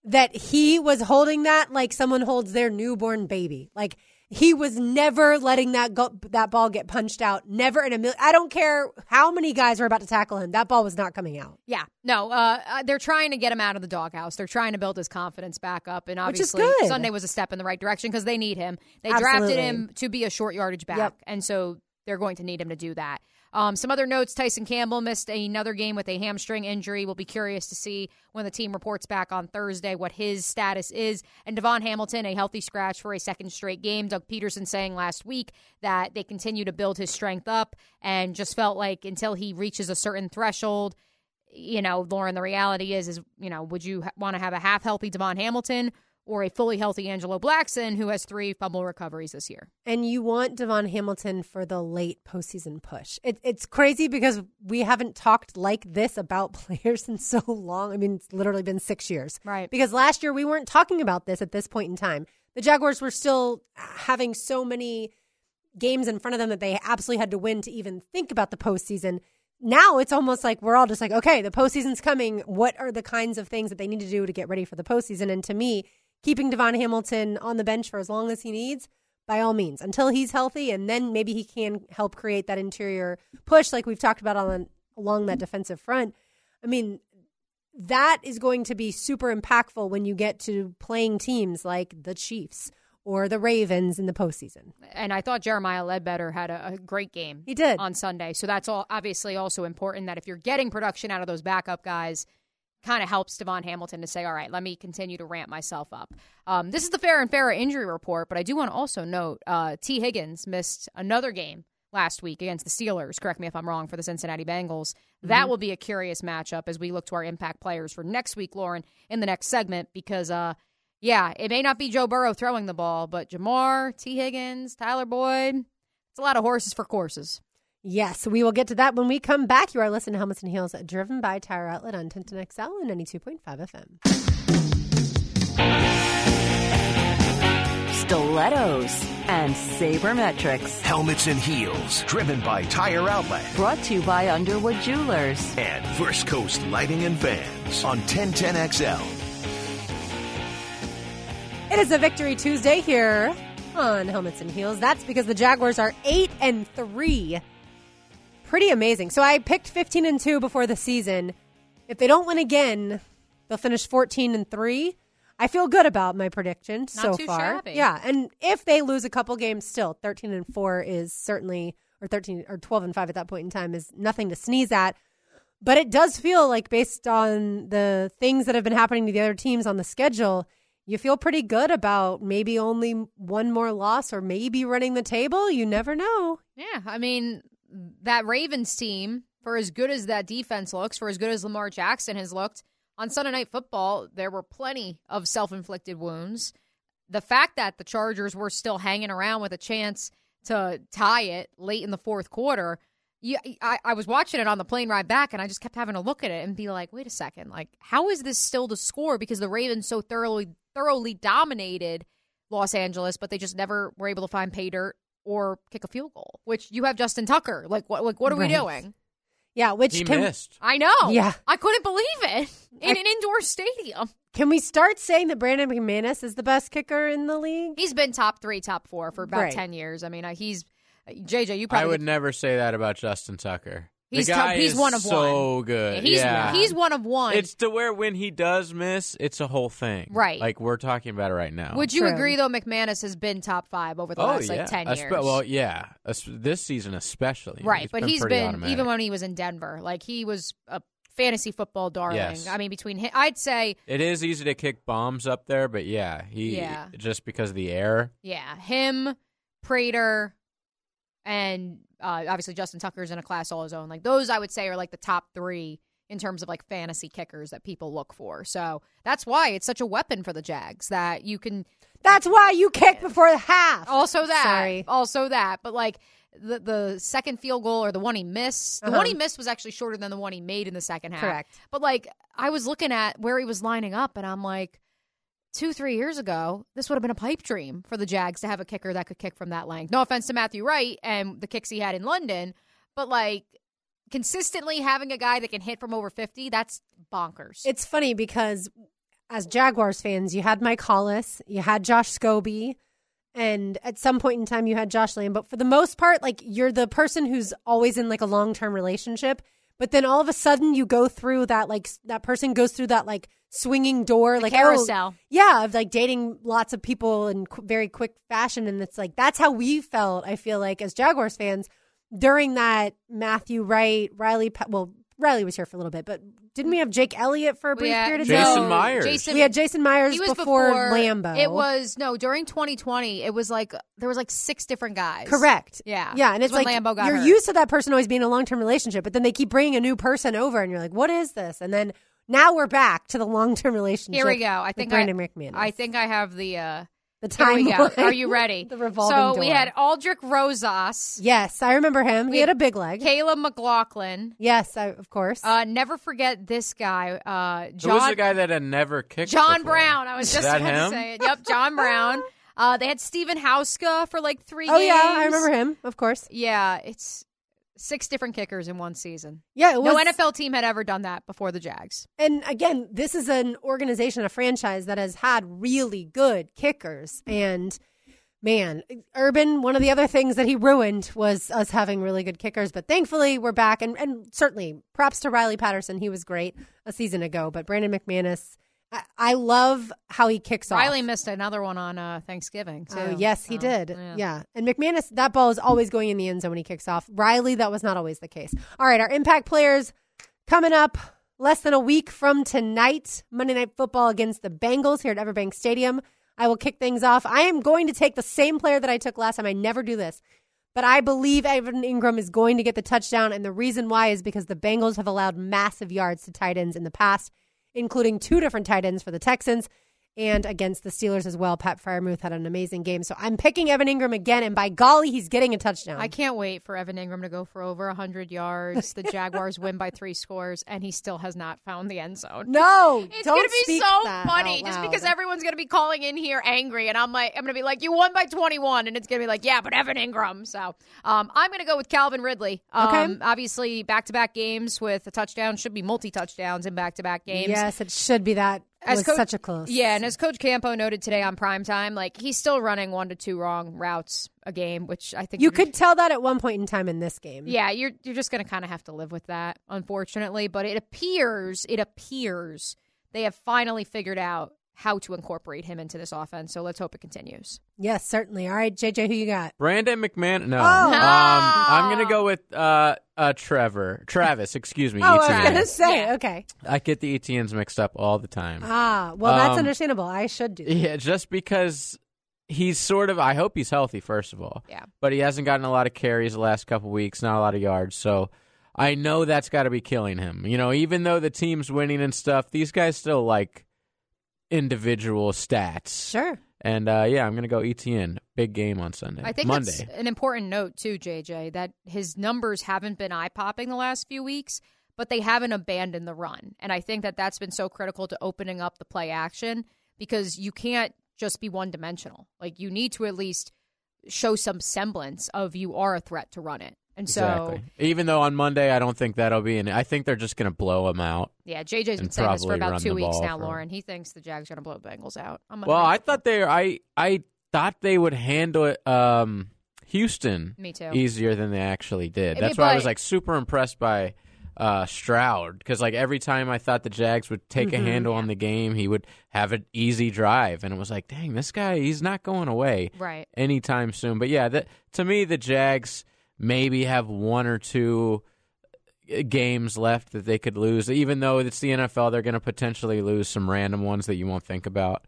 that he was holding that like someone holds their newborn baby. Like he was never letting that go, that ball get punched out. Never in a million. I don't care how many guys are about to tackle him. That ball was not coming out. Yeah, no, uh, uh, they're trying to get him out of the doghouse. They're trying to build his confidence back up, and Which is obviously good. Sunday was a step in the right direction because they need him. They drafted him to be a short yardage back, Yep. and so they're going to need him to do that. Um, some other notes: Tyson Campbell missed another game with a hamstring injury. We'll be curious to see when the team reports back on Thursday what his status is. And DaVon Hamilton, a healthy scratch for a second straight game. Doug Pederson saying last week that they continue to build his strength up, and just felt like until he reaches a certain threshold you know, Lauren, the reality is, is you know, would you ha- want to have a half healthy DaVon Hamilton or a fully healthy Angelo Blackson who has three fumble recoveries this year? And you want DaVon Hamilton for the late postseason push. It, it's crazy because we haven't talked like this about players in so long. I mean, it's literally been six years. Right. Because last year we weren't talking about this at this point in time. The Jaguars were still having so many games in front of them that they absolutely had to win to even think about the postseason. Now it's almost like we're all just like, okay, the postseason's coming. What are the kinds of things that they need to do to get ready for the postseason? And to me, keeping DaVon Hamilton on the bench for as long as he needs by all means, until he's healthy, and then maybe he can help create that interior push, like we've talked about on along that defensive front. I mean, that is going to be super impactful when you get to playing teams like the Chiefs or the Ravens in the postseason. And I thought Jeremiah Ledbetter had a, a great game. He did. on Sunday. So that's all obviously also important that if you're getting production out of those backup guys, kind of helps DaVon Hamilton to say, all right, let me continue to ramp myself up. Um, this is the Farah and Farah injury report, but I do want to also note uh, Tee Higgins missed another game last week against the Steelers. Correct me if I'm wrong for the Cincinnati Bengals. That will be a curious matchup as we look to our impact players for next week, Lauren, in the next segment, because uh, yeah, it may not be Joe Burrow throwing the ball, but Ja'Marr, Tee Higgins, Tyler Boyd, it's a lot of horses for courses. Yes, we will get to that when we come back. You are listening to Helmets and Heels, driven by Tire Outlet on 1010 XL and 92.5 FM. Stilettos and sabermetrics. Helmets and heels, driven by Tire Outlet Brought to you by Underwood Jewelers. and First Coast Lighting and Fans on 1010XL. It is a Victory Tuesday here on Helmets and Heels. That's because the Jaguars are 8 and 3. Pretty amazing. So I picked 15 and 2 before the season. If they don't win again, they'll finish 14 and 3. I feel good about my prediction so far. shabby. Yeah, and if they lose a couple games still, 13 and 4 is certainly or 13 or 12 and 5 at that point in time is nothing to sneeze at. But it does feel like based on the things that have been happening to the other teams on the schedule, you feel pretty good about maybe only one more loss or maybe running the table. You never know. Yeah, I mean that Ravens team, for as good as that defense looks, for as good as Lamar Jackson has looked on Sunday Night Football, there were plenty of self-inflicted wounds. The fact that the Chargers were still hanging around with a chance to tie it late in the fourth quarter, you, I, I was watching it on the plane ride back, and I just kept having to look at it and be like, "Wait a second, like how is this still the score?" Because the Ravens so thoroughly thoroughly dominated Los Angeles, but they just never were able to find pay dirt or kick a field goal. Which you have Justin Tucker. Like what? Like what are we doing? Yeah, which He can missed. I know. Yeah. I couldn't believe it in I- an indoor stadium. can we start saying that Brandon McManus is the best kicker in the league? He's been top three, top four for about Right. ten years. I mean, uh, he's JJ. You probably I would never say that about Justin Tucker. He's the top- guy he's is one of one. so one. good. He's yeah. he's one of one. It's to where when he does miss, it's a whole thing. Right. Like we're talking about it right now. Would you True. agree though? McManus has been top five over the oh last yeah. like ten Espe- years. Well, yeah. Es- This season especially. right, but he's been automatic. even when he was in Denver, like he was a fantasy football darling. Yes. I mean, between him, I'd say It is easy to kick bombs up there, but yeah, he Yeah. just because of the air. Yeah, him, Prater, and uh, obviously Justin Tucker's in a class all his own. Like those, I would say, are like the top three in terms of like fantasy kickers that people look for. So that's why it's such a weapon for the Jags that you can That's why you kick before the half. also that, Sorry. also that, but like. The, the second field goal or the one he missed, the Uh-huh. one he missed was actually shorter than the one he made in the second half. Correct. But like I was looking at where he was lining up, and I'm like, two, three years ago, this would have been a pipe dream for the Jags to have a kicker that could kick from that length. No offense to Matthew Wright and the kicks he had in London, but like consistently having a guy that can hit from over 50, that's bonkers. It's funny because as Jaguars fans, you had Mike Hollis, you had Josh Scobee, and at some point in time you had Josh Lamb. But for the most part, like you're the person who's always in like a long term relationship. But then all of a sudden you go through that like that person goes through that like swinging door, like oh, carousel. yeah, of like dating lots of people in qu- very quick fashion, and it's like that's how we felt. I feel like as Jaguars fans during that Matthew Wright, Riley. Pa- well, Riley was here for a little bit, but didn't we have Jake Elliott for a brief Yeah, period of Jason time? no, Myers. Jason, We had Jason Myers he was before, Lambo. It was no during 2020. It was like there was like six different guys. correct. Yeah, yeah, and it's when like Lambo got you're hurt. used to that person always being a long term relationship, but then they keep bringing a new person over, and you're like, "What is this?" And then now we're back to the long term relationship. Here we go. I with think Brandon I, McManus. I think I have the. uh the Here time. Are you ready? the revolving So door. we had Aldrick Rosas, yes, I remember him. We he had had a big leg. Caleb McLaughlin. yes, I, of course. Uh, never forget this guy, uh, Who was John the guy that had never kicked? John before? Brown. I was just that about to him? say it. Yep, John Brown. Uh, they had Stephen Hauschka for like three. oh yeah, I remember him. Of course. Yeah, it's six different kickers in one season. Yeah, it was. No NFL team had ever done that before the Jags. And again, this is an organization, a franchise that has had really good kickers. And man, Urban, one of the other things that he ruined was us having really good kickers, but thankfully we're back. And, and certainly props to Riley Patterson. He was great a season ago, but Brandon McManus, I, I love how he kicks off. Riley missed another one on uh, Thanksgiving, too. Oh, yes, he did. yeah. Yeah. And McManus, that ball is always going in the end zone when he kicks off. Riley, that was not always the case. All right, our impact players coming up less than a week from tonight. Monday Night Football against the Bengals here at Everbank Stadium. I will kick things off. I am going to take the same player that I took last time. I never do this. But I believe Evan Engram is going to get the touchdown. And the reason why is because the Bengals have allowed massive yards to tight ends in the past, including two different tight ends for the Texans and against the Steelers as well. Pat Freiermuth had an amazing game. So I'm picking Evan Engram again. And by golly, he's getting a touchdown. I can't wait for Evan Engram to go for over 100 yards. The Jaguars win by three scores, and he still has not found the end zone. no, It's gonna be so funny just because everyone's gonna be calling in here angry, and I'm like, I'm gonna be like, you won by 21, and it's gonna be like, yeah, but Evan Engram. So, um, I'm gonna go with Calvin Ridley. Um, Okay. Obviously, back to back games with a touchdown should be multi touchdowns in back to back games. Yes, it should be that. As was Coach- such a close. Yeah, and as Coach Campo noted today on primetime, like he's still running one to two wrong routes a game, which I think You could tell that at one point in time in this game. Yeah, you're you're just going to kind of have to live with that, unfortunately. But it appears, it appears they have finally figured out how to incorporate him into this offense. So let's hope it continues. Yes, certainly. All right, JJ, who you got? Brandon McMahon. No, Oh. um, I'm gonna go with uh, uh, Trevor, Travis. Excuse me. Oh, I was going to say, okay. I get the Etiennes mixed up all the time. Ah, well, that's Um, understandable. I should do that. Yeah, just because he's sort of. I hope he's healthy first of all. Yeah. But he hasn't gotten a lot of carries the last couple weeks. Not a lot of yards. So I know that's got to be killing him. You know, even though the team's winning and stuff, these guys still like individual stats. Sure. And uh, yeah, I'm gonna go Etienne. Big game on Sunday. I think Monday. that's an important note too, JJ, that his numbers haven't been eye popping the last few weeks, but they haven't abandoned the run, and I think that that's been so critical to opening up the play action because you can't just be one dimensional. Like you need to at least show some semblance of you are a threat to run it. And Exactly. so, Even though on Monday I don't think that'll be in. I think they're just going to blow them out. yeah, JJ's been saying this for about two weeks now, for- Lauren. He thinks the Jags are going to blow the Bengals out. I'm Well, I thought they. I I thought they would handle it. Um, Houston Me too. easier than they actually did. That's why I was like super impressed by uh, Stroud because like every time I thought the Jags would take Mm-hmm. a handle on the game, he would have an easy drive, and it was like, dang, this guy, he's not going away Right. anytime soon. But yeah, that, to me, the Jags maybe have one or two uh, games left that they could lose. Even though it's the NFL, they're going to potentially lose some random ones that you won't think about.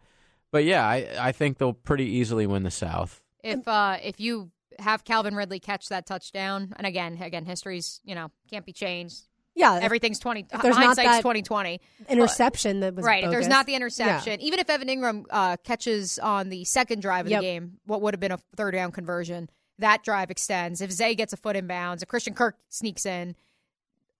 But yeah, I, I think they'll pretty easily win the South. If uh if you have Calvin Ridley catch that touchdown, and again, again, history's you know can't be changed. Yeah, Everything's twenty. if there's not that twenty twenty. interception that was Right. If there's not the interception, even if Evan Engram uh, catches on the second drive of Yep. the game, what would have been a third down conversion, that drive extends. If Zay gets a foot in bounds, if Christian Kirk sneaks in,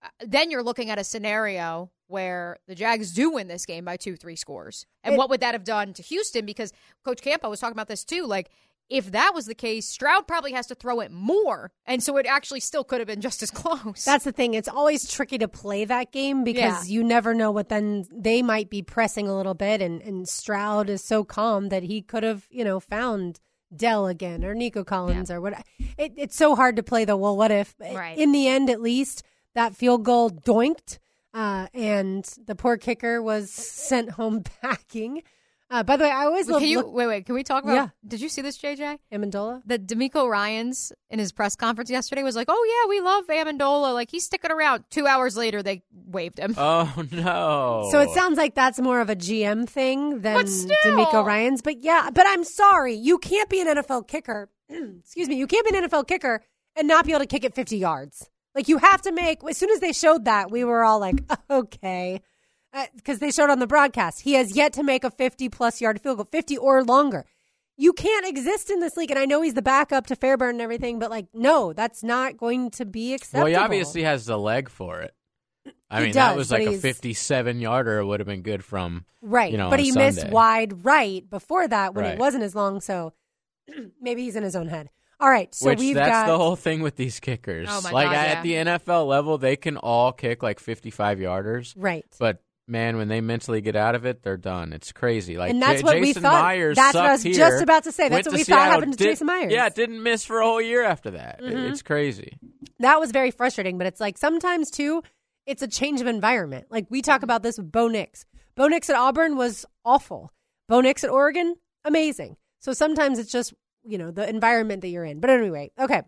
uh, then you're looking at a scenario where the Jags do win this game by two, three scores. And It- what would that have done to Houston? Because Coach Campo was talking about this too. Like, if that was the case, Stroud probably has to throw it more. And so it actually still could have been just as close. That's the thing. It's always tricky to play that game because Yeah. you never know what then they might be pressing a little bit. And, and Stroud is so calm that he could have, you know, found Dell again or Nico Collins or what. It, it's so hard to play the well, what if? Right. In the end, at least that field goal doinked, uh, and the poor kicker was sent home packing. Uh, by the way, I always love Can you, look, wait, wait. Can we talk about? Yeah. Did you see this, JJ? Ammendola. that DeMeco Ryans in his press conference yesterday was like, "Oh yeah, we love Ammendola. Like he's sticking around." Two hours later, they waived him. Oh no! So it sounds like that's more of a GM thing than But still. DeMeco Ryans. But yeah, but I'm sorry, you can't be an NFL kicker. excuse me, you can't be an NFL kicker and not be able to kick it 50 yards. Like you have to make. As soon as they showed that, we were all like, okay, Uh, because they showed on the broadcast he has yet to make a 50 plus yard field goal, 50 or longer. You can't exist in this league, and I know he's the backup to Fairbairn and everything, but like, no, that's not going to be acceptable. well, he obviously has the leg for it. I He mean, that was like a 57 yarder. Would have been good from Right. you know, but on he missed wide right before that when Right. it wasn't as long. So maybe he's in his own head. All right. So Which we've that's got. the whole thing with these kickers. Oh, my like God, at the. NFL level, they can all kick like 55 yarders, right. but man, when they mentally get out of it, they're done. It's crazy. Like And that's J- what we Jason thought. Myers That's what I was here, just about to say. That's what we thought happened to did- Jason Myers. Yeah, didn't miss for a whole year after that. Mm-hmm. It's crazy. that was very frustrating. But it's like sometimes too, it's a change of environment. Like we talk about this with Bo Nix. Bo Nix at Auburn was awful. Bo Nix at Oregon, amazing. So sometimes it's just you know the environment that you're in. But anyway, okay.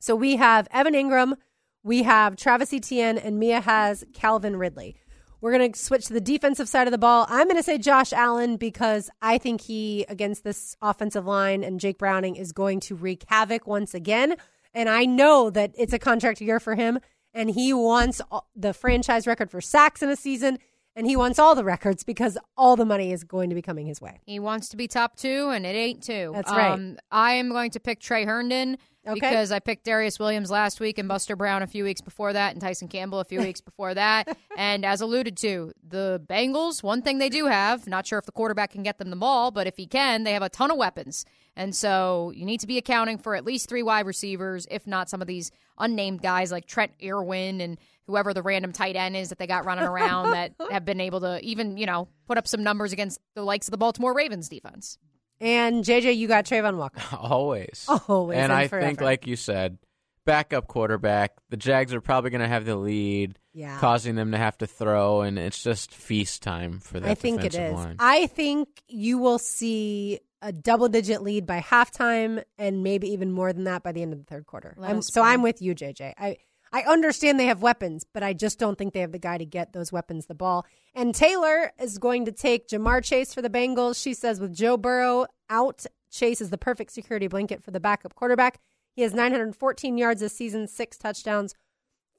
So we have Evan Engram, we have Travis Etienne, and Mia has Calvin Ridley. We're going to switch to the defensive side of the ball. I'm going to say Josh Allen because I think he, against this offensive line and Jake Browning, is going to wreak havoc once again. And I know that it's a contract year for him, and he wants the franchise record for sacks in a season, and he wants all the records because all the money is going to be coming his way. He wants to be top two, and it ain't two. That's right. Um, I am going to pick Tre Herndon Okay. because I picked Darious Williams last week and Buster Brown a few weeks before that, and Tyson Campbell a few weeks before that. And as alluded to, the Bengals, one thing they do have, not sure if the quarterback can get them the ball, but if he can, they have a ton of weapons. And so you need to be accounting for at least three wide receivers, if not some of these unnamed guys like Trent Irwin and whoever the random tight end is that they got running around that have been able to even, you know, put up some numbers against the likes of the Baltimore Ravens defense. And JJ, you got Travon Walker. Always. Always And and I forever. think, like you said, backup quarterback. The Jags are probably going to have the lead, Yeah. causing them to have to throw, and it's just feast time for that I think it defensive is. line. I think you will see a double digit lead by halftime and maybe even more than that by the end of the third quarter. I'm, so. I'm with you, JJ. I, I understand they have weapons, but I just don't think they have the guy to get those weapons the ball. And Taylor is going to take Ja'Marr Chase for the Bengals. She says with Joe Burrow out, Chase is the perfect security blanket for the backup quarterback. He has 914 yards this season, six touchdowns,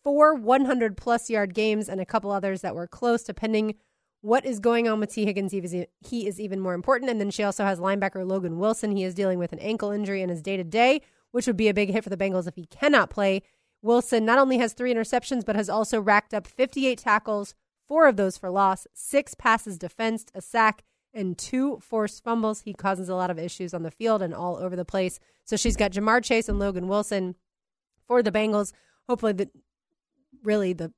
four 100 plus yard games, and a couple others that were close, depending what is going on with Tee Higgins. He is, even more important. And then she also has linebacker Logan Wilson. He is dealing with an ankle injury in his day to day, which would be a big hit for the Bengals if he cannot play. Wilson not only has three interceptions, but has also racked up 58 tackles, four of those for loss, six passes defensed, a sack, and two forced fumbles. He causes a lot of issues on the field and all over the place. So she's got Ja'Marr Chase and Logan Wilson for the Bengals. Hopefully, the really the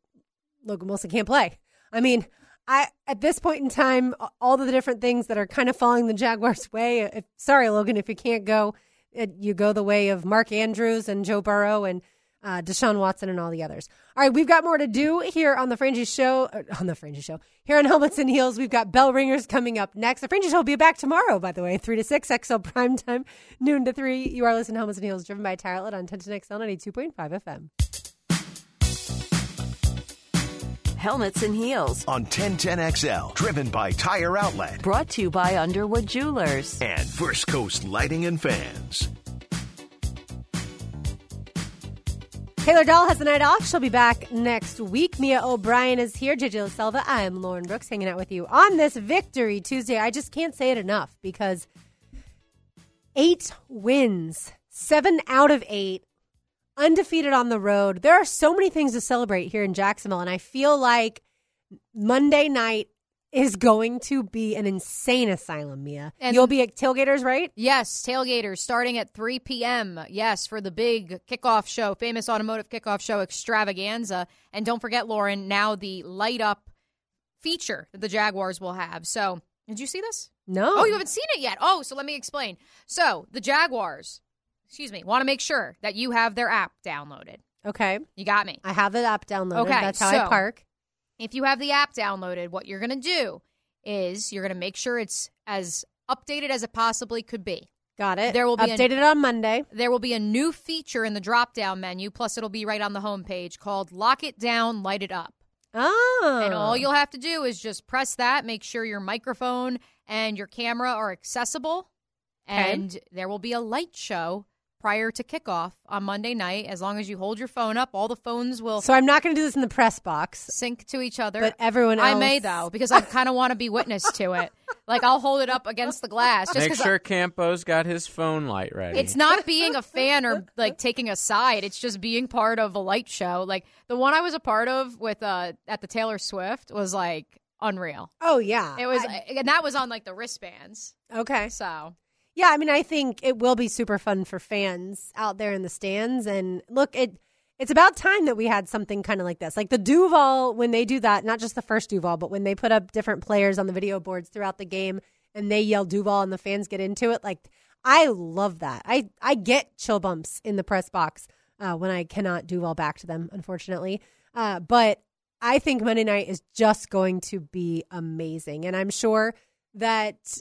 Logan Wilson can't play. I mean, I at this point in time, all the different things that are kind of falling the Jaguars' way. If, sorry, Logan, if you can't go, it, you go the way of Mark Andrews and Joe Burrow and uh, Deshaun Watson and all the others. All right, we've got more to do here on the Frangi Show. uh, On the Frangi Show here on Helmets and Heels, we've got bell ringers coming up next. The Frangi Show will be back tomorrow, by the way, three to six XL prime time, noon to three. You are listening to Helmets and Heels, driven by Tire Outlet on 10 to XL 92.5 FM. Helmets and Heels. on 1010XL, driven by Tire Outlet Brought to you by Underwood Jewelers. and First Coast Lighting and Fans. Taylor Dahl has the night off. She'll be back next week. Mia O'Brien is here. JJ LaSelva. I'm Lauren Brooks hanging out with you on this Victory Tuesday. I just can't say it enough because eight wins, seven out of eight, undefeated on the road. There are so many things to celebrate here in Jacksonville, and I feel like Monday night is going to be an insane asylum, Mia. And- You'll be at Tailgaters, right? Yes, tailgaters starting at 3 p.m. Yes, for the big kickoff show, famous automotive kickoff show extravaganza. And don't forget, Lauren, now the light up feature that the Jaguars will have. So, did you see this? No. Oh, you haven't seen it yet. Oh, so let me explain. So, the Jaguars, excuse me, want to make sure that you have their app downloaded. Okay. You got me. I have the app downloaded. Okay, That's how I park. If you have the app downloaded, what you're going to do is you're going to make sure it's as updated as it possibly could be. Got it. There will be updated on Monday. There will be a new feature in the drop down menu, plus, it'll be right on the homepage called Lock It Down, Light It Up. Oh, And all you'll have to do is just press that, make sure your microphone and your camera are accessible, Okay. and there will be a light show prior to kickoff on Monday night. As long as you hold your phone up, all the phones will So I'm not going to do this in the press box, sync to each other. but everyone else. I may though because I kind of want to be witness to it. Like I'll hold it up against the glass just Make 'cause sure Campo's got his phone light ready. it's not being a fan or like taking a side. It's just being part of a light show. Like the one I was a part of with uh at the Taylor Swift was like unreal. Oh yeah, It was, I- and that was on like the wristbands. okay. So Yeah, I mean, I think it will be super fun for fans out there in the stands. And look, it it's about time that we had something kind of like this. Like the Duval, when they do that, not just the first Duval, but when they put up different players on the video boards throughout the game and they yell Duval and the fans get into it. Like I love that. I, I get chill bumps in the press box uh, when I cannot Duval back to them, unfortunately. Uh, but I think Monday night is just going to be amazing. And I'm sure that,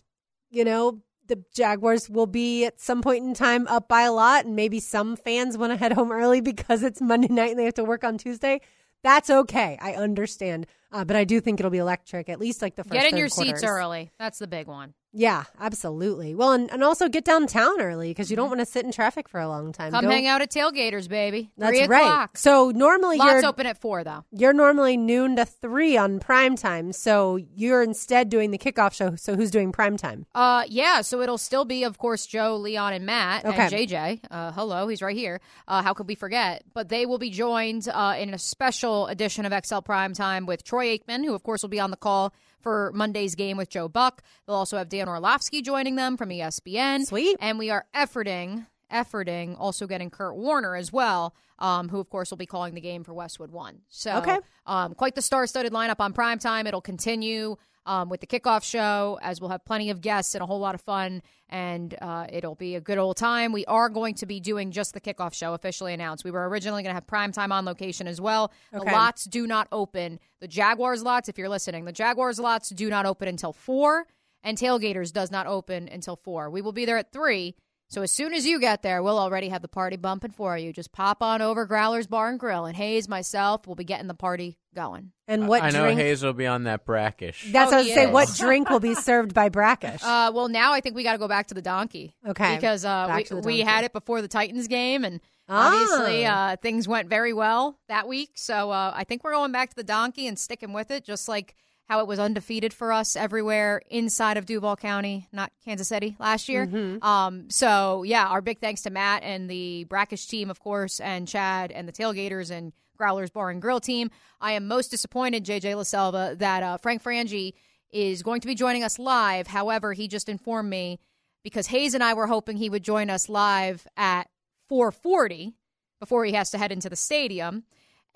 you know, the Jaguars will be at some point in time up by a lot, and maybe some fans want to head home early because it's Monday night and they have to work on Tuesday. That's okay. I understand. Uh, but I do think it'll be electric, at least like the first Get in your quarters. seats early. That's the big one. Yeah, absolutely. Well, and, and also get downtown early because you don't want to sit in traffic for a long time. Mm-hmm. Come Don't- hang out at Tailgaters, baby. That's Three right. o'clock. So normally Lots you're open at four, though. you're normally noon to three on prime time. So you're instead doing the kickoff show. So who's doing prime time? Uh, yeah. So it'll still be, of course, Joe, Leon, and Matt and JJ. Uh, hello, he's right here. Uh, how could we forget? But they will be joined uh, in a special edition of XL Prime Time with Troy Aikman, who, of course, will be on the call for Monday's game with Joe Buck. They'll also have Dan Orlovsky joining them from ESPN. Sweet. And we are efforting, efforting, also getting Kurt Warner as well. Um, who of course will be calling the game for Westwood One. So Okay. um, quite the star-studded lineup on prime time. It'll continue um, with the kickoff show, as we'll have plenty of guests and a whole lot of fun, and uh, it'll be a good old time. We are going to be doing just the kickoff show, officially announced. We were originally going to have prime time on location as well. The lots do not open. The Jaguars lots, if you're listening, the Jaguars lots do not open until four, and Tailgaters does not open until four. We will be there at three. So as soon as you get there, we'll already have the party bumping for you. Just pop on over Growlers Bar and Grill, and Hayes, myself, will be getting the party going. And what drink I know drink? Hayes will be on that brackish. That's Oh, what I was he say. What drink will be served by Brackish? Uh, well, now I think we got to go back to the donkey. Okay. Because uh, we, the we had it before the Titans game, and Ah. obviously uh, things went very well that week. So uh, I think we're going back to the donkey and sticking with it, just like how it was undefeated for us everywhere inside of Duval County, not Kansas City last year. Mm-hmm. Um, so yeah, our big thanks to Matt and the Brackish team, of course, and Chad and the Tailgaters and Growlers Bar and Grill team. I am most disappointed, JJ LaSelva, that uh, Frank Frangi is going to be joining us live. However, he just informed me because Hayes and I were hoping he would join us live at 4:40 before he has to head into the stadium.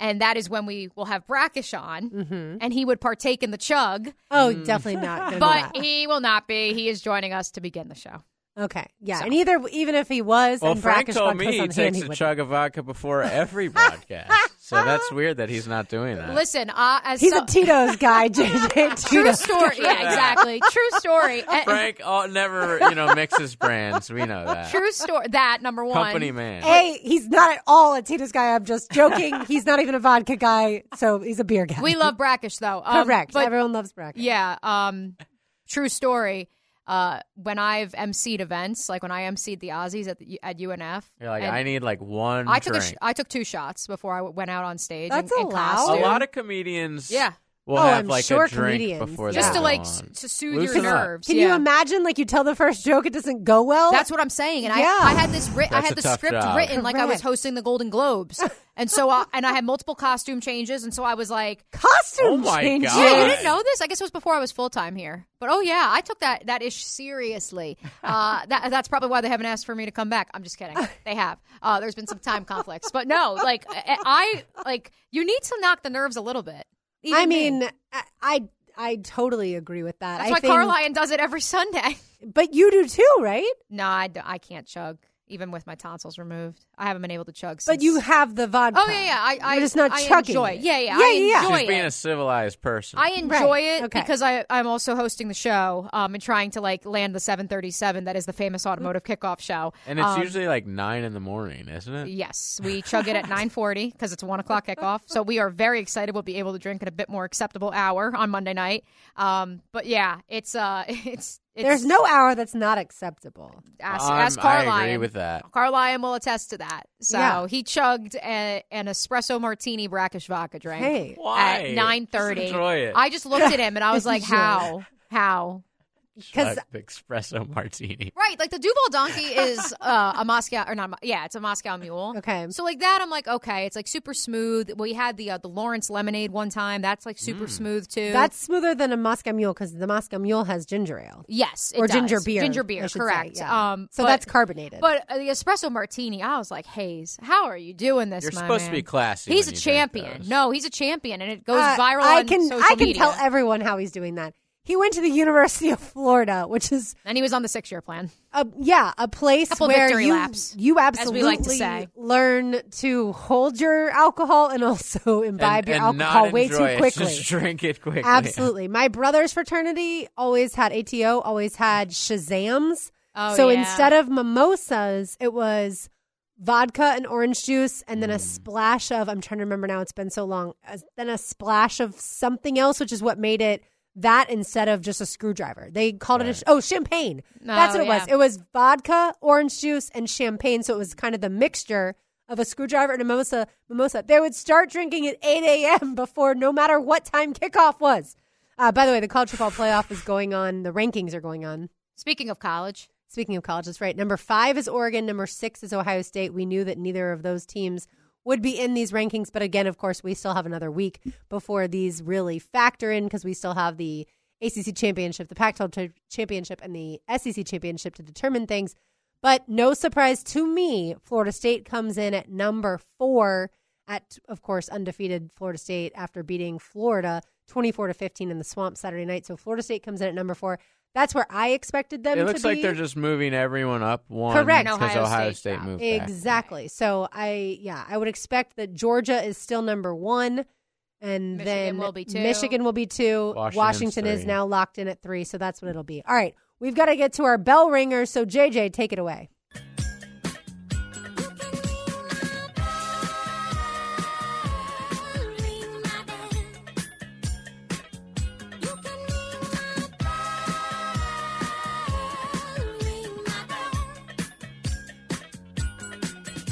And that is when we will have Brackish on, mm-hmm. and he would partake in the chug, oh, definitely not. But he will not be. He is joining us to begin the show. okay, yeah. And either even if he was, Well, and Frank Brackish told vodka me was he on hand, takes he a wouldn't. chug of vodka before every broadcast. So that's weird that he's not doing that. Listen, uh, as He's so- a Tito's guy, JJ. True Tito's. story. Yeah, exactly. True story. And- Frank oh, never, you know, mixes brands. We know that. True story. That number one. Company man. Hey, he's not at all a Tito's guy. I'm just joking. he's not even a vodka guy, so he's a beer guy. We love Brackish though. Um, correct. But Everyone loves Brackish. yeah, um, true story. Uh, when I've emceed events, like when I emceed the Aussies at the, at UNF, You're like, I need like one I took a sh- I took two shots before I went out on stage. That's in, in allowed. a lot of comedians Yeah. Will Oh, have I'm like sure a drink comedians, before yeah. just to like s- to soothe Loosen your up. nerves. Can yeah. you imagine, like, you tell the first joke, it doesn't go well? That's what I'm saying, and Yeah. I, I had this writ- I had the script job. written like I was hosting the Golden Globes, and so I, and I had multiple costume changes, and so I was like, costume Oh my changes. God. Yeah, you didn't know this? I guess it was before I was full time here. But oh yeah, I took that that ish seriously. Uh, that that's probably why they haven't asked for me to come back. I'm just kidding. They have. Uh, there's been some time conflicts, but no, like I, I like you need to knock the nerves a little bit. Even I me. mean, I, I I totally agree with that. that's I why think, Carline does it every Sunday. but you do too, right? no, I, I can't chug even with my tonsils removed. I haven't been able to chug. But you have the vodka. Oh yeah, yeah. I, I You're just not I chugging enjoy. it. Yeah, yeah. Yeah, I yeah, yeah. enjoy She's being a civilized person. I enjoy Right, it okay. because I, I'm also hosting the show um, and trying to like land the 737 that is the famous automotive kickoff show. and it's Um, usually like nine in the morning, isn't it? Yes, we chug it at 9:40 because it's one o'clock kickoff. So we are very excited. We'll be able to drink at a bit more acceptable hour on Monday night. Um, but yeah, it's uh, it's, it's There's no hour that's not acceptable. ask, Um, ask I Carline. agree with that. Carline will attest to that. So Yeah. he chugged a, an espresso martini brackish vodka drink. Hey. At nine thirty. Just enjoy it. I just looked at him and I was like, "How? How? Because the espresso martini. Right, like the Duval donkey is uh, a Moscow or not? Yeah, it's a Moscow Mule. Okay. so like that, I'm like, okay, it's like super smooth. We had the uh, the Lawrence lemonade one time. That's like super smooth too. that's smoother than a Moscow Mule because the Moscow Mule has ginger ale yes, it or does. ginger beer. Ginger beer, should say, correct. yeah. Um, so but- that's carbonated. But uh, the espresso martini, I was like, Hayes, how are you doing this? You're my supposed to be classy He's when a you drink champion. those. No, he's a champion, and it goes Uh, viral I on can social I can media. tell everyone how he's doing that. He went to the University of Florida, which is and he was on the six year plan. a yeah a place Couple where you laps, you absolutely like to say. learn to hold your alcohol and also imbibe and, your and alcohol not way enjoy too it. quickly. Just drink it quickly. Absolutely. My brother's fraternity always had ATO, always had Shazams. Oh, so yeah. instead of mimosas, it was vodka and orange juice and Mm. then a splash of, I'm trying to remember now, it's been so long, uh, then a splash of something else, which is what made it that instead of just a screwdriver. They called it, a, oh, champagne. That's what it was. It was vodka, orange juice, and champagne. So it was kind of the mixture of a screwdriver and a mimosa. Mimosa. They would start drinking at 8 a.m. before no matter what time kickoff was. Uh, by the way, the college football playoff is going on. The rankings are going on. Speaking of college, Speaking of colleges, right? Number five is Oregon. Number six is Ohio State. We knew that neither of those teams would be in these rankings. But again, of course, we still have another week before these really factor in because we still have the ACC championship, the Pac 12 ch- championship, and the SEC championship to determine things. But no surprise to me, Florida State comes in at number four at, of course, undefeated Florida State after beating Florida 24 to 15 in the swamp Saturday night. So Florida State comes in at number four. That's where I expected them It to looks be. like they're just moving everyone up one Correct. because Ohio Ohio State State dropped. moved back. Exactly. So I yeah, I would expect that Georgia is still number one. And Michigan then will be two. Michigan will be two. Washington's Washington is now locked in at three. So that's what it'll be. All right. We've got to get to our bell ringer. So JJ, take it away.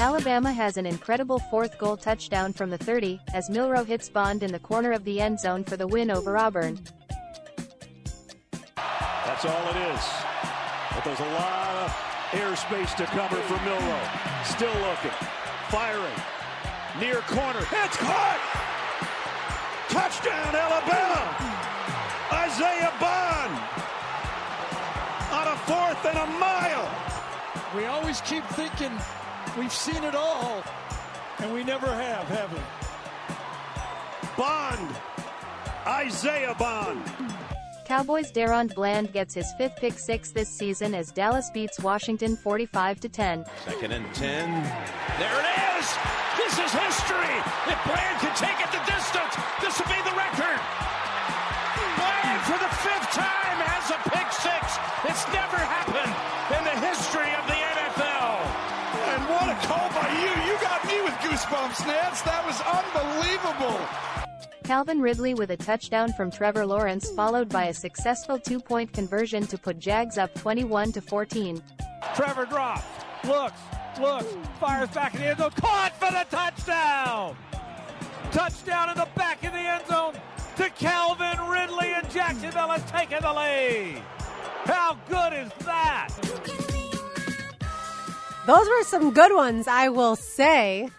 Alabama has an incredible fourth goal touchdown from the 30, as Milroe hits Bond in the corner of the end zone for the win over Auburn. That's all it is. But there's a lot of airspace to cover for Milroe. Still looking. Firing. Near corner. It's caught! Touchdown, Alabama! Isaiah Bond! On a fourth and a mile! We always keep thinking we've seen it all, and we never have, have we? Bond! Isaiah Bond! Cowboys' Daron Bland gets his fifth pick six this season as Dallas beats Washington 45 to 10. Second and 10. There it is! This is history! If Bland can take it the distance, this will be the record! Goosebumps, Nance. That was unbelievable. Calvin Ridley with a touchdown from Trevor Lawrence followed by a successful two-point conversion to put Jags up 21 to 14. Trevor drops, looks, looks, fires back in the end zone, caught for the touchdown! Touchdown in the back of the end zone to Calvin Ridley, and Jacksonville has taken the lead. How good is that? Those were some good ones, I will say.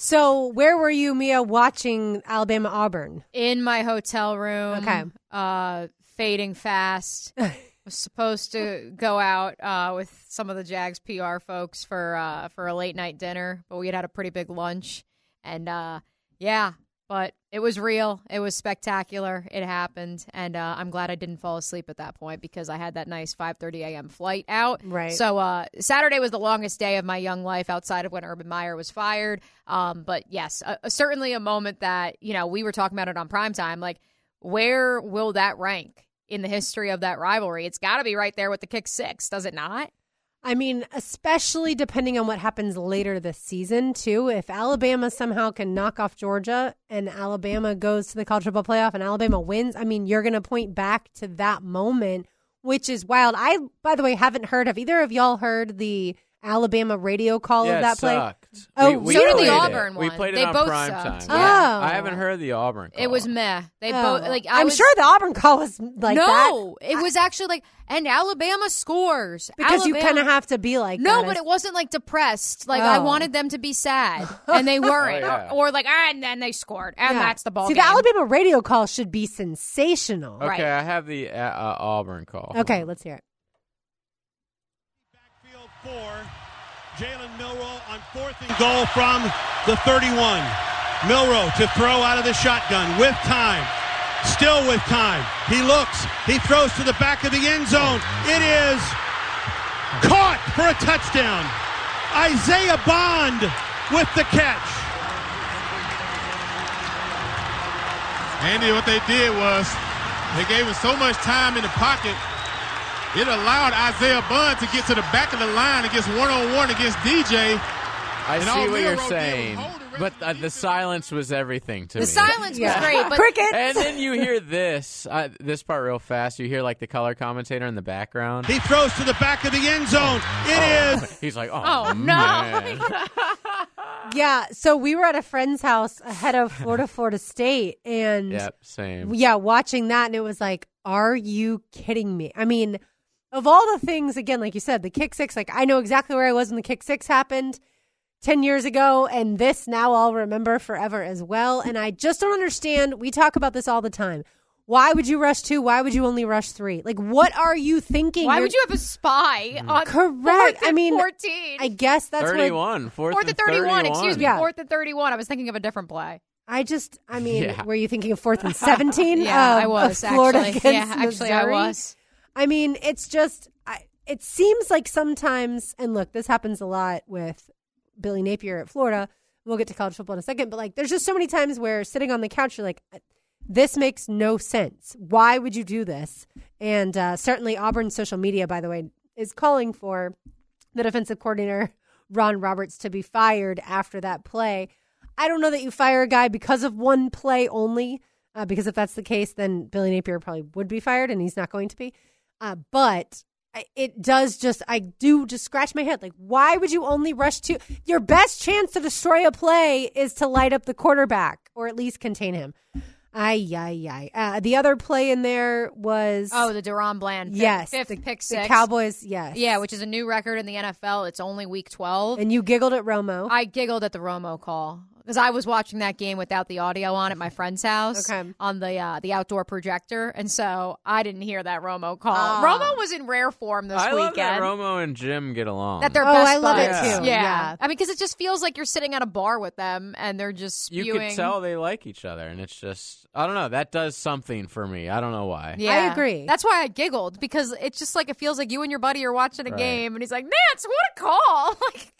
So where were you, Mia, watching Alabama Auburn? in my hotel room. Okay. Uh, fading fast. was supposed to go out uh, with some of the Jags PR folks for uh, for a late night dinner, but we had had a pretty big lunch, and uh, yeah, but it was real. It was spectacular. It happened, and uh, I'm glad I didn't fall asleep at that point because I had that nice 5:30 a.m. flight out. Right. So uh, Saturday was the longest day of my young life outside of when Urban Meyer was fired. Um, but yes, uh, certainly a moment that you know we were talking about it on primetime. Like, where will that rank in the history of that rivalry? It's got to be right there with the kick six, does it not? I mean, especially depending on what happens later this season, too. If Alabama somehow can knock off Georgia and Alabama goes to the college football playoff and Alabama wins, I mean, you're going to point back to that moment, which is wild. I, by the way, haven't heard. Have either of y'all heard the Alabama radio call yeah, of that it play? sucked. Oh, we, we so did the played it. Auburn We one. played it They on both prime sucked. time. Oh. I haven't heard the Auburn. Call. It was meh. They Oh. both like I I'm was, sure the Auburn call was like that no, it was actually like and Alabama scores because you kind of have to be like No, that. but it wasn't like depressed. Like I Oh. wanted them to be sad, and they weren't. Oh, yeah. or, or like, ah, and then they scored, and Yeah. that's the ball See, game. the Alabama radio call should be sensational. Okay, Right. I have the uh, uh, Auburn call. Okay, let's hear it. Four. Jalen Milroe on fourth and goal from the 31. Milrow to throw out of the shotgun with time. Still with time. He looks. He throws to the back of the end zone. It is caught for a touchdown. Isaiah Bond with the catch. Andy, what they did was they gave him so much time in the pocket, it allowed Isaiah Bond to get to the back of the line against one on one against DJ. I And see all what you're Milroe did was saying, hold the rest but the uh, the silence was everything to the me. The silence Yeah. was great, but Cricket. and then you hear this, uh, this part real fast. You hear like the color commentator in the background. He throws to the back of the end zone. It is He's like, oh, Oh, no. Yeah, so we were at a friend's house ahead of Florida, Florida State, and yep, same. yeah, watching that, and it was like, are you kidding me? I mean, of all the things, again, like you said, the kick six, like I know exactly where I was when the kick six happened 10 years ago, and this now I'll remember forever as well. And I just don't understand. We talk about this all the time. Why would you rush two? Why would you only rush three? Like, what are you thinking? why You're- would you have a spy on Correct. fourth I mean, fourteen? I guess that's what 31, fourth, fourth and and thirty-one. Excuse me, Yeah. fourth and thirty-one. I was thinking of a different play. I just, I mean, Yeah. were you thinking of fourth and 17? Yeah, Um, I was of Florida actually. against Yeah, actually, I Missouri? was. I mean, it's just, I, it seems like sometimes, and look, this happens a lot with Billy Napier at Florida. We'll get to college football in a second, but like, there's just so many times where sitting on the couch, you're like, this makes no sense. Why would you do this? And uh, certainly, Auburn's social media, by the way, is calling for the defensive coordinator, Ron Roberts, to be fired after that play. I don't know that you fire a guy because of one play only, uh, because if that's the case, then Billy Napier probably would be fired, and he's not going to be. Uh, but it does just, I do just scratch my head. Like, why would you only rush to your best chance to destroy a play is to light up the quarterback or at least contain him? Ay, ay, ay. Uh, the other play in there was Oh, the DaRon Bland. Fifth, yes, fifth the, pick the. Cowboys. Yes, Yeah, which is a new record in the NFL. It's only week twelve. and you giggled at Romo. I giggled at the Romo call because I was watching that game without the audio on at my friend's house Okay. on the uh, the outdoor projector, and so I didn't hear that Romo call. Ah. Romo was in rare form this I love weekend. that Romo and Jim get along. That they're Oh, best I love it too. Yeah. Yeah. I mean, because it just feels like you're sitting at a bar with them and they're just you spewing. could tell they like each other, and it's just I don't know. That does something for me. I don't know why. Yeah. I agree. That's why I giggled because it's just like it feels like you and your buddy are watching a Right. game, and he's like, "Nance, what a call!" like,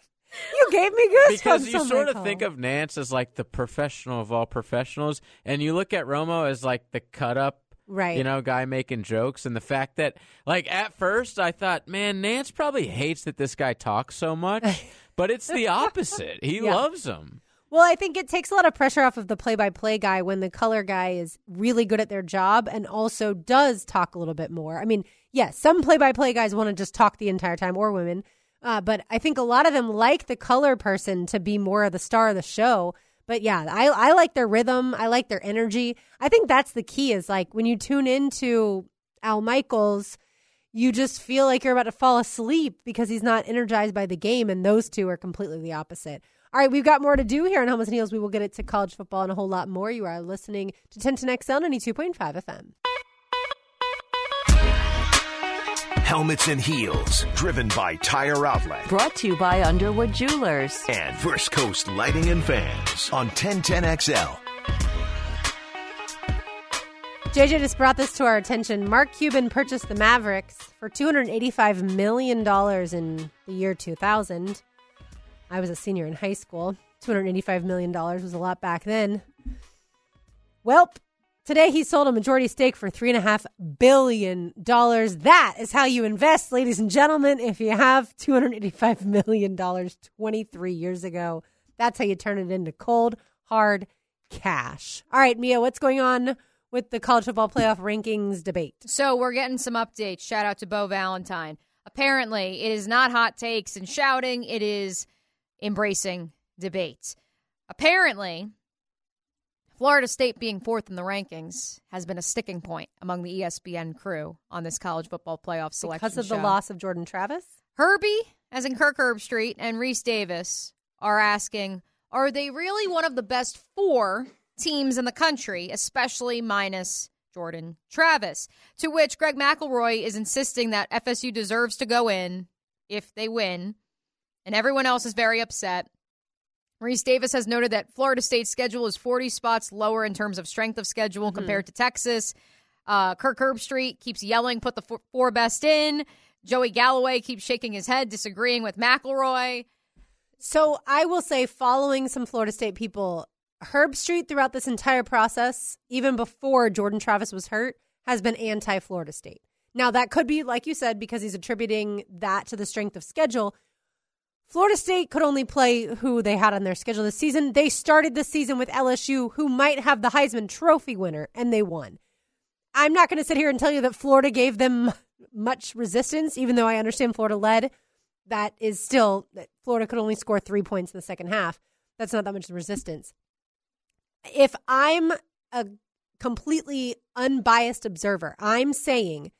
you gave me goosebumps. because you sort of call. think of Nance as like the professional of all professionals, and you look at Romo as like the cut up, Right. You know, guy making jokes, and the fact that like at first I thought, man, Nance probably hates that this guy talks so much, but it's the opposite. He Yeah. loves him. Well, I think it takes a lot of pressure off of the play by play guy when the color guy is really good at their job and also does talk a little bit more. I mean, yes, some play by play guys want to just talk the entire time or women. Uh, but I think a lot of them like the color person to be more of the star of the show. But yeah, I, I like their rhythm. I like their energy. I think that's the key is like when you tune into Al Michaels, you just feel like you're about to fall asleep because he's not energized by the game. And those two are completely the opposite. All right, we've got more to do here on Helmets and Heels. We will get it to college football and a whole lot more. You are listening to 10 to XL 92.5 FM. Helmets and Heels, driven by Tire Outlet Brought to you by Underwood Jewelers. and First Coast Lighting and Fans on 1010XL. JJ just brought this to our attention. Mark Cuban purchased the Mavericks for $285 million in the year 2000. I was a senior in high school. $285 million was a lot back then. Welp, today he sold a majority stake for $3.5 billion. That is how you invest, ladies and gentlemen. If you have $285 million 23 years ago, that's how you turn it into cold, hard cash. All right, Mia, what's going on with the college football playoff rankings debate? So we're getting some updates. Shout out to Bo Valentine. Apparently, it is not hot takes and shouting, it is embracing debate. Apparently, Florida State being fourth in the rankings has been a sticking point among the ESPN crew on this college football playoff selection because of the loss of Jordan Travis. Herbie, as in Kirk Herbstreit, and Rece Davis are asking, are they really one of the best four teams in the country, especially minus Jordan Travis? To which Greg McElroy is insisting that FSU deserves to go in if they win, and everyone else is very upset. Rece Davis has noted that Florida State's schedule is 40 spots lower in terms of strength of schedule compared to Texas. Uh, Kirk Herbstreit keeps yelling, put the four, four best in. Joey Galloway keeps shaking his head, disagreeing with McElroy. So I will say, following some Florida State people, Herbstreit throughout this entire process, even before Jordan Travis was hurt, has been anti Florida State. Now, that could be, like you said, because he's attributing that to the strength of schedule. Florida State could only play who they had on their schedule this season. They started the season with LSU, who might have the Heisman Trophy winner, and they won. I'm not going to sit here and tell you that Florida gave them much resistance, even though I understand Florida led. That is still, that Florida could only score three points in the second half. That's not that much resistance. If I'm a completely unbiased observer, I'm saying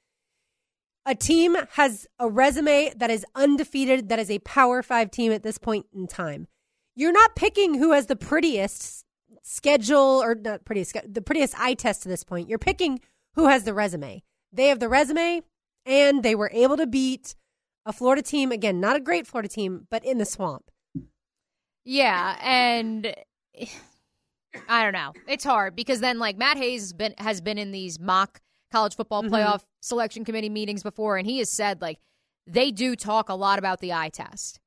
a team has a resume that is undefeated, that is a Power Five team at this point in time. You're not picking who has the prettiest schedule or not prettiest, the prettiest eye test to this point. You're picking who has the resume. They have the resume, and they were able to beat a Florida team again, not a great Florida team, but in the swamp. Yeah, and I don't know. It's hard because then like Matt Hayes been has been in these mock college football Mhm. playoff selection committee meetings before and he has said like they do talk a lot about the eye test.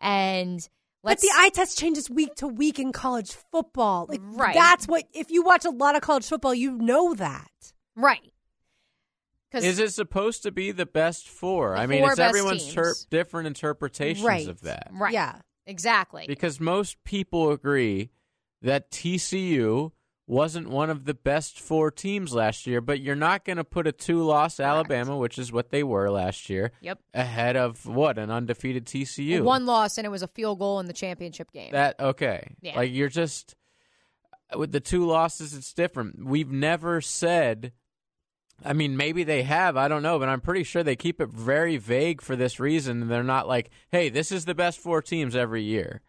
And But let's the eye test changes week to week in college football. Like Right. that's what if you watch a lot of college football, you know that. right. Cuz Is it supposed to be the best four? The I mean, four it's everyone's ter- different interpretations Right. of that. right. Yeah. Exactly. Because most people agree that TCU wasn't one of the best four teams last year, but you're not going to put a two loss Alabama, which is what they were last year, Yep. ahead of what? An undefeated TCU. One loss and it was a field goal in the championship game. That okay. Yeah. Like you're just with the two losses it's different. We've never said I mean, maybe they have, I don't know, but I'm pretty sure they keep it very vague for this reason. They're not like, "Hey, this is the best four teams every year."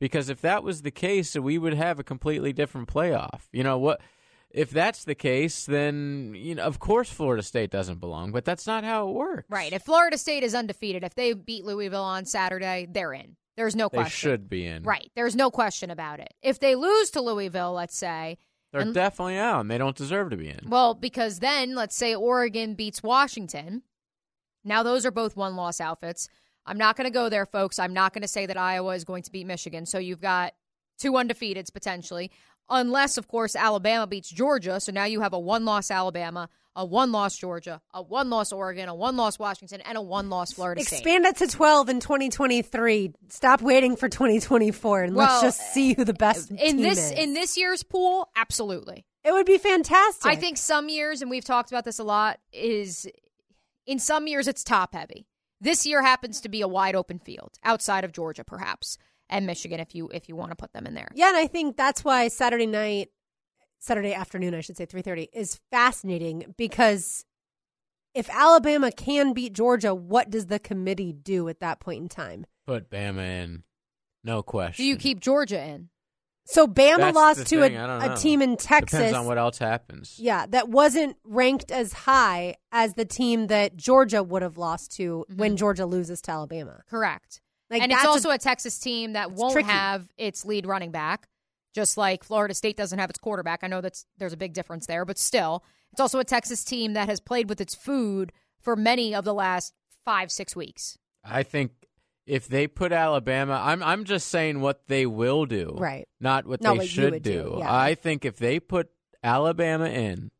Because if that was the case, we would have a completely different playoff. You know what? If that's the case, then you know, of course, Florida State doesn't belong. But that's not how it works. right. If Florida State is undefeated, if they beat Louisville on Saturday, they're in. There's no question. They should be in. Right. There's no question about it. If they lose to Louisville, let's say, They're And- definitely out. and They don't deserve to be in. well, because then let's say Oregon beats Washington. Now those are both one loss outfits. I'm not going to go there, folks. I'm not going to say that Iowa is going to beat Michigan. So you've got two undefeateds potentially, unless, of course, Alabama beats Georgia. So now you have a one loss Alabama, a one loss Georgia, a one loss Oregon, a one loss Washington, and a one loss Florida State. Expand it to 12 in 2023. Stop waiting for 2024 and let's just see who the best in this is. in this year's pool, absolutely. it would be fantastic. I think some years, and we've talked about this a lot, is in some years it's top heavy. This year happens to be a wide open field outside of Georgia, perhaps, and Michigan, if you if you want to put them in there. Yeah, and I think that's why Saturday night, Saturday afternoon, I should say, three thirty is fascinating because if Alabama can beat Georgia, what does the committee do at that point in time? Put Bama in. No question. Do you keep Georgia in? So Bama That's lost to thing, a, I a team in Texas. Depends on what else happens. Yeah, that wasn't ranked as high as the team that Georgia would have lost to mm-hmm. when Georgia loses to Alabama. Correct. Like and it's that's a- also a, Texas team that won't tricky. have its lead running back, just like Florida State doesn't have its quarterback. I know that's there's a big difference there, but still, it's also a Texas team that has played with its food for many of the last five six weeks. I think if they put Alabama, I'm I'm just saying what they will do, Right. Not what Not they what should would do, yeah. I think if they put Alabama in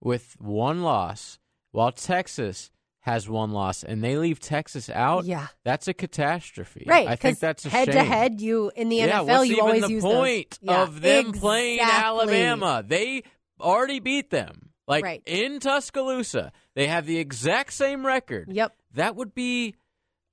with one loss, while Texas has one loss, and they leave Texas out, Yeah. that's a catastrophe. right. I think that's a head to head. You in the yeah, NFL, you always the use point Yeah, of them playing exactly. Alabama? They already beat them. Like Right. in Tuscaloosa, they have the exact same record. Yep. that would be,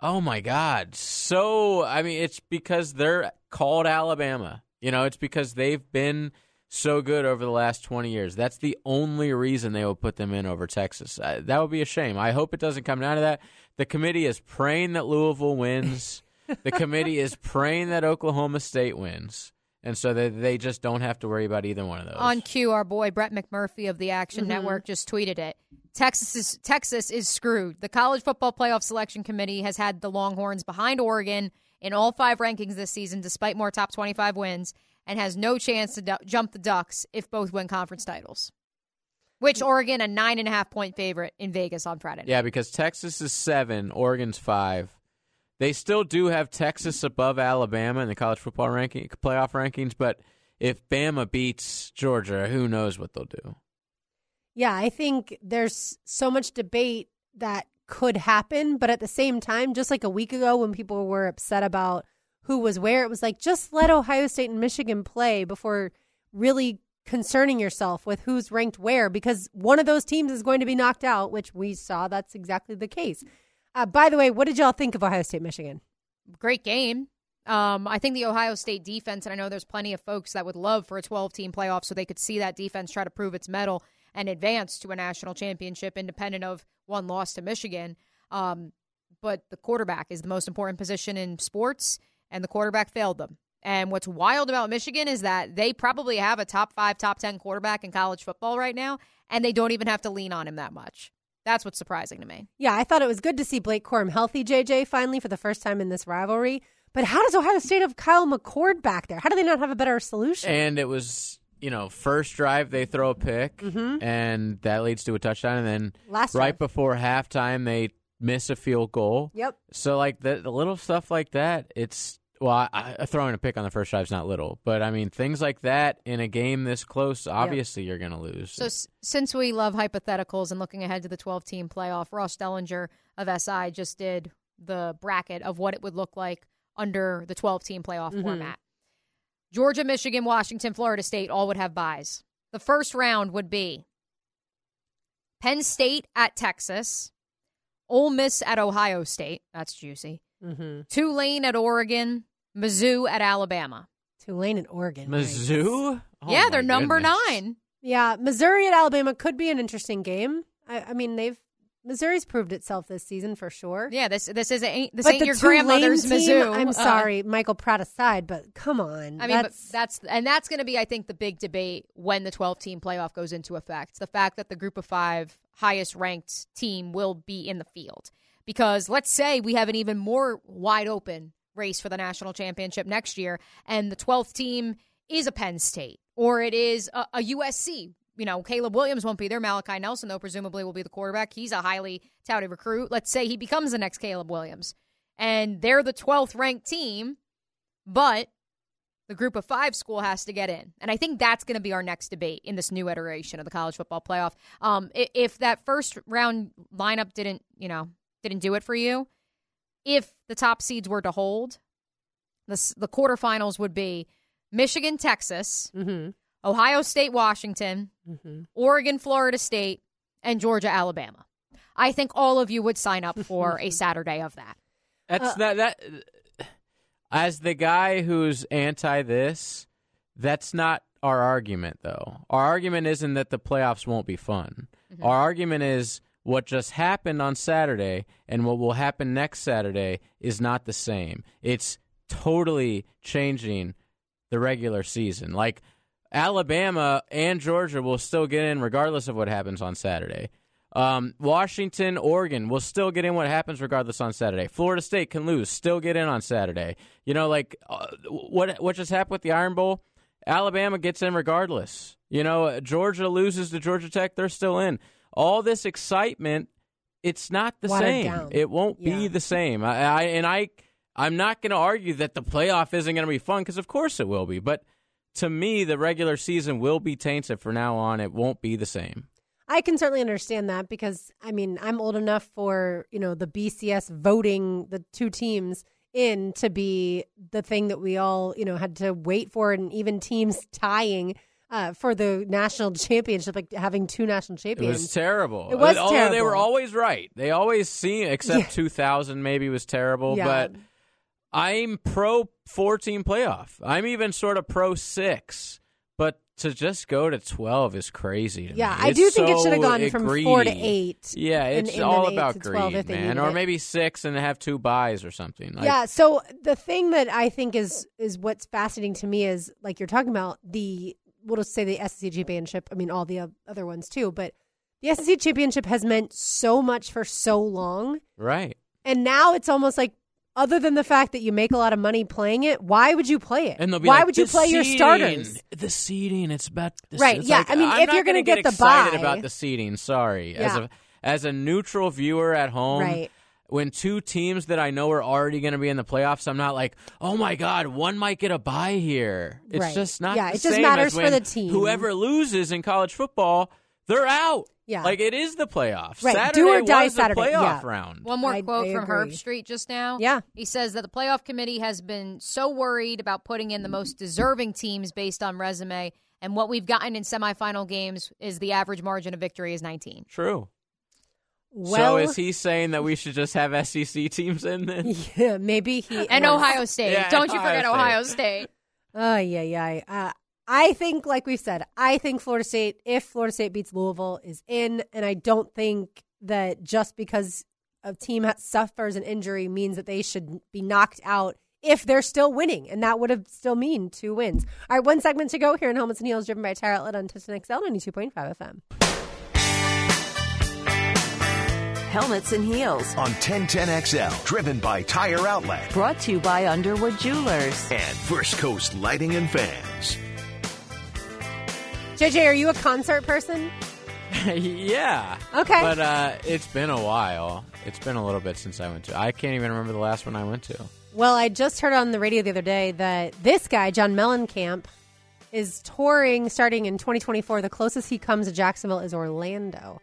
oh my God. So, I mean, it's because they're called Alabama. You know, it's because they've been so good over the last 20 years. That's the only reason they will put them in over Texas. Uh, that would be a shame. I hope it doesn't come down to that. The committee is praying that Louisville wins. the committee is praying that Oklahoma State wins. And so they, they just don't have to worry about either one of those. On cue, our boy Brett McMurphy of the Action Mhm. Network just tweeted it. Texas is Texas is screwed. The College Football Playoff Selection Committee has had the Longhorns behind Oregon in all five rankings this season, despite more top twenty-five wins, and has no chance to jump the Ducks if both win conference titles. Which Oregon a nine and a half point favorite in Vegas on Friday. night. Yeah, because Texas is seven, Oregon's five. They still do have Texas above Alabama in the college football ranking playoff rankings, but if Bama beats Georgia, who knows what they'll do? Yeah, I think there's so much debate that could happen, but at the same time, just like a week ago when people were upset about who was where, it was like just let Ohio State and Michigan play before really concerning yourself with who's ranked where because one of those teams is going to be knocked out, which we saw that's exactly the case. Uh, by the way, what did y'all think of Ohio State Michigan? great game. Um, I think the Ohio State defense, and I know there's plenty of folks that would love for a 12 team playoff so they could see that defense try to prove its mettle and advance to a national championship independent of one loss to Michigan. Um, but the quarterback is the most important position in sports, and the quarterback failed them. And what's wild about Michigan is that they probably have a top five, top 10 quarterback in college football right now, and they don't even have to lean on him that much. That's what's surprising to me. Yeah, I thought it was good to see Blake Corum healthy, JJ, finally for the first time in this rivalry. But how does Ohio State have Kyle McCord back there? How do they not have a better solution? And it was, you know, first drive they throw a pick, Mhm. and that leads to a touchdown, and then Last right drive. before halftime they miss a field goal. Yep. So like the, the little stuff like that, it's well, I, I, throwing a pick on the first drive is not little, but I mean things like that in a game this close, obviously you're going to lose. So s- since we love hypotheticals and looking ahead to the 12 team playoff, Ross Dellinger of SI just did the bracket of what it would look like under the 12 team playoff Mhm. format. Georgia, Michigan, Washington, Florida State all would have buys. The first round would be Penn State at Texas, Ole Miss at Ohio State. That's juicy. Mm-hmm. Tulane at Oregon, Mizzou at Alabama. Tulane and Oregon. Mizzou? Oh, yeah, they're number goodness. nine. Yeah, Missouri at Alabama could be an interesting game. I, I mean, they've Missouri's proved itself this season for sure. Yeah, this this is ain't this but ain't your grandmother's team, Mizzou. I'm Uh, sorry, Michael Pratt aside, but come on. I mean, that's, that's and that's going to be, I think, the big debate when the 12 team playoff goes into effect. The fact that the group of five highest ranked team will be in the field, because let's say we have an even more wide open race for the national championship next year, and the 12th team is a Penn State or it is a, a USC. You know, Caleb Williams won't be there. Malachi Nelson, though, presumably will be the quarterback. He's a highly touted recruit. Let's say he becomes the next Caleb Williams, and they're the 12th ranked team, but the group of five school has to get in. And I think that's going to be our next debate in this new iteration of the college football playoff. Um, if that first round lineup didn't, you know, didn't do it for you, if the top seeds were to hold, the, the quarterfinals would be Michigan, Texas, Mhm. Ohio State, Washington, Mhm. Oregon, Florida State, and Georgia, Alabama. I think all of you would sign up for a Saturday of that. That's Uh, that that as the guy who's anti this, that's not our argument though. Our argument isn't that the playoffs won't be fun. Mm-hmm. Our argument is what just happened on Saturday and what will happen next Saturday is not the same. It's totally changing the regular season. Like Alabama and Georgia will still get in regardless of what happens on Saturday. Um, Washington, Oregon will still get in what happens regardless on Saturday. Florida State can lose, still get in on Saturday. You know, like uh, what what just happened with the Iron Bowl? Alabama gets in regardless. You know, Georgia loses to Georgia Tech, they're still in. All this excitement, it's not the Watered same. down. It won't Yeah. be the same. I, I and I I'm not going to argue that the playoff isn't going to be fun because of course it will be, but to me the regular season will be tainted from now on. It won't be the same. I can certainly understand that because I mean I'm old enough for you know the BCS voting the two teams in to be the thing that we all you know had to wait for, and even teams tying uh, for the national championship, like having two national It champions. was terrible. It was Although they were always right. They always seem, except Yeah. 2000 maybe was terrible. Yeah. But I'm pro four team playoff. I'm even sort of pro six. But to just go to 12 is crazy Yeah, me. I It's do think it should have gone from four to eight. Yeah, and- it's and all eight about to 12 greed, man. Or maybe six and have two buys or something. Like, yeah. So the thing that I think is is what's fascinating to me is like you're talking about the we'll just say the SEC championship. I mean, all the other ones too, but the SEC championship has meant so much for so long, Right. and now it's almost like. Other than the fact that you make a lot of money playing it, why would you play it? And they'll be why like, would you "The play your starters? The seating, it's about the Right, it's yeah, like, I mean, I'm if you're gonna gonna get the excited bye- about the seating, sorry. As a as a neutral viewer at home, Right. when two teams that I know are already going to be in the playoffs, I'm not like, oh my god, one might get a bye here. It's Right. just not. Yeah, it just matters for the team. Whoever loses in college football, they're out. Yeah. like it is the playoffs. Right, Saturday do or die was the Saturday, playoff yeah. round. One more I- quote I from Herbstreit just now. Yeah. He says that the playoff committee has been so worried about putting in the most deserving teams based on resume, and what we've gotten in semifinal games is the average margin of victory is 19. True. Well, so is he saying that we should just have SEC teams in then? Yeah, maybe he And was. Ohio State. Yeah, Don't you forget State. Ohio State. Oh yeah, yeah. Uh, I think, like we said, I think Florida State, if Florida State beats Louisville, is in, and I don't think that just because a team suffers an injury means that they should be knocked out if they're still winning, and that would have still mean two wins. All right, one segment to go here in Helmets and Heels, driven by Tire Outlet on 1010 XL ninety two point five FM. Helmets and Heels. on 1010XL, driven by Tire Outlet Brought to you by Underwood Jewelers. and First Coast Lighting and Fans. JJ, are you a concert person? yeah. Okay. But uh, it's been a while. It's been a little bit since I went to. I can't even remember the last one I went to. Well, I just heard on the radio the other day that this guy, John Mellencamp, is touring starting in 2024. The closest he comes to Jacksonville is Orlando.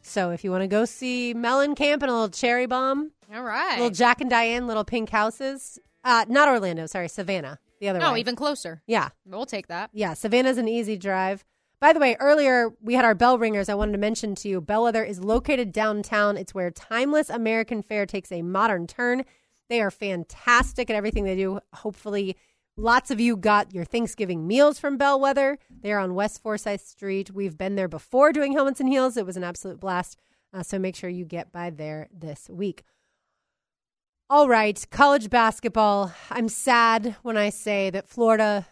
So if you want to go see Mellencamp and a little cherry bomb, All right. little Jack and Diane, little pink houses. Uh, not Orlando, sorry, Savannah. The other oh, way. even closer. yeah, We'll take that. yeah. Savannah's an easy drive. By the way, earlier we had our bell ringers. I wanted to mention to you, Bellwether is located downtown. It's where timeless American fare takes a modern turn. They are fantastic at everything they do. Hopefully, lots of you got your Thanksgiving meals from Bellwether. They are on West Forsyth Street. We've been there before doing helmets and heels. It was an absolute blast. Uh, so make sure you get by there this week. All right, college basketball. I'm sad when I say that Florida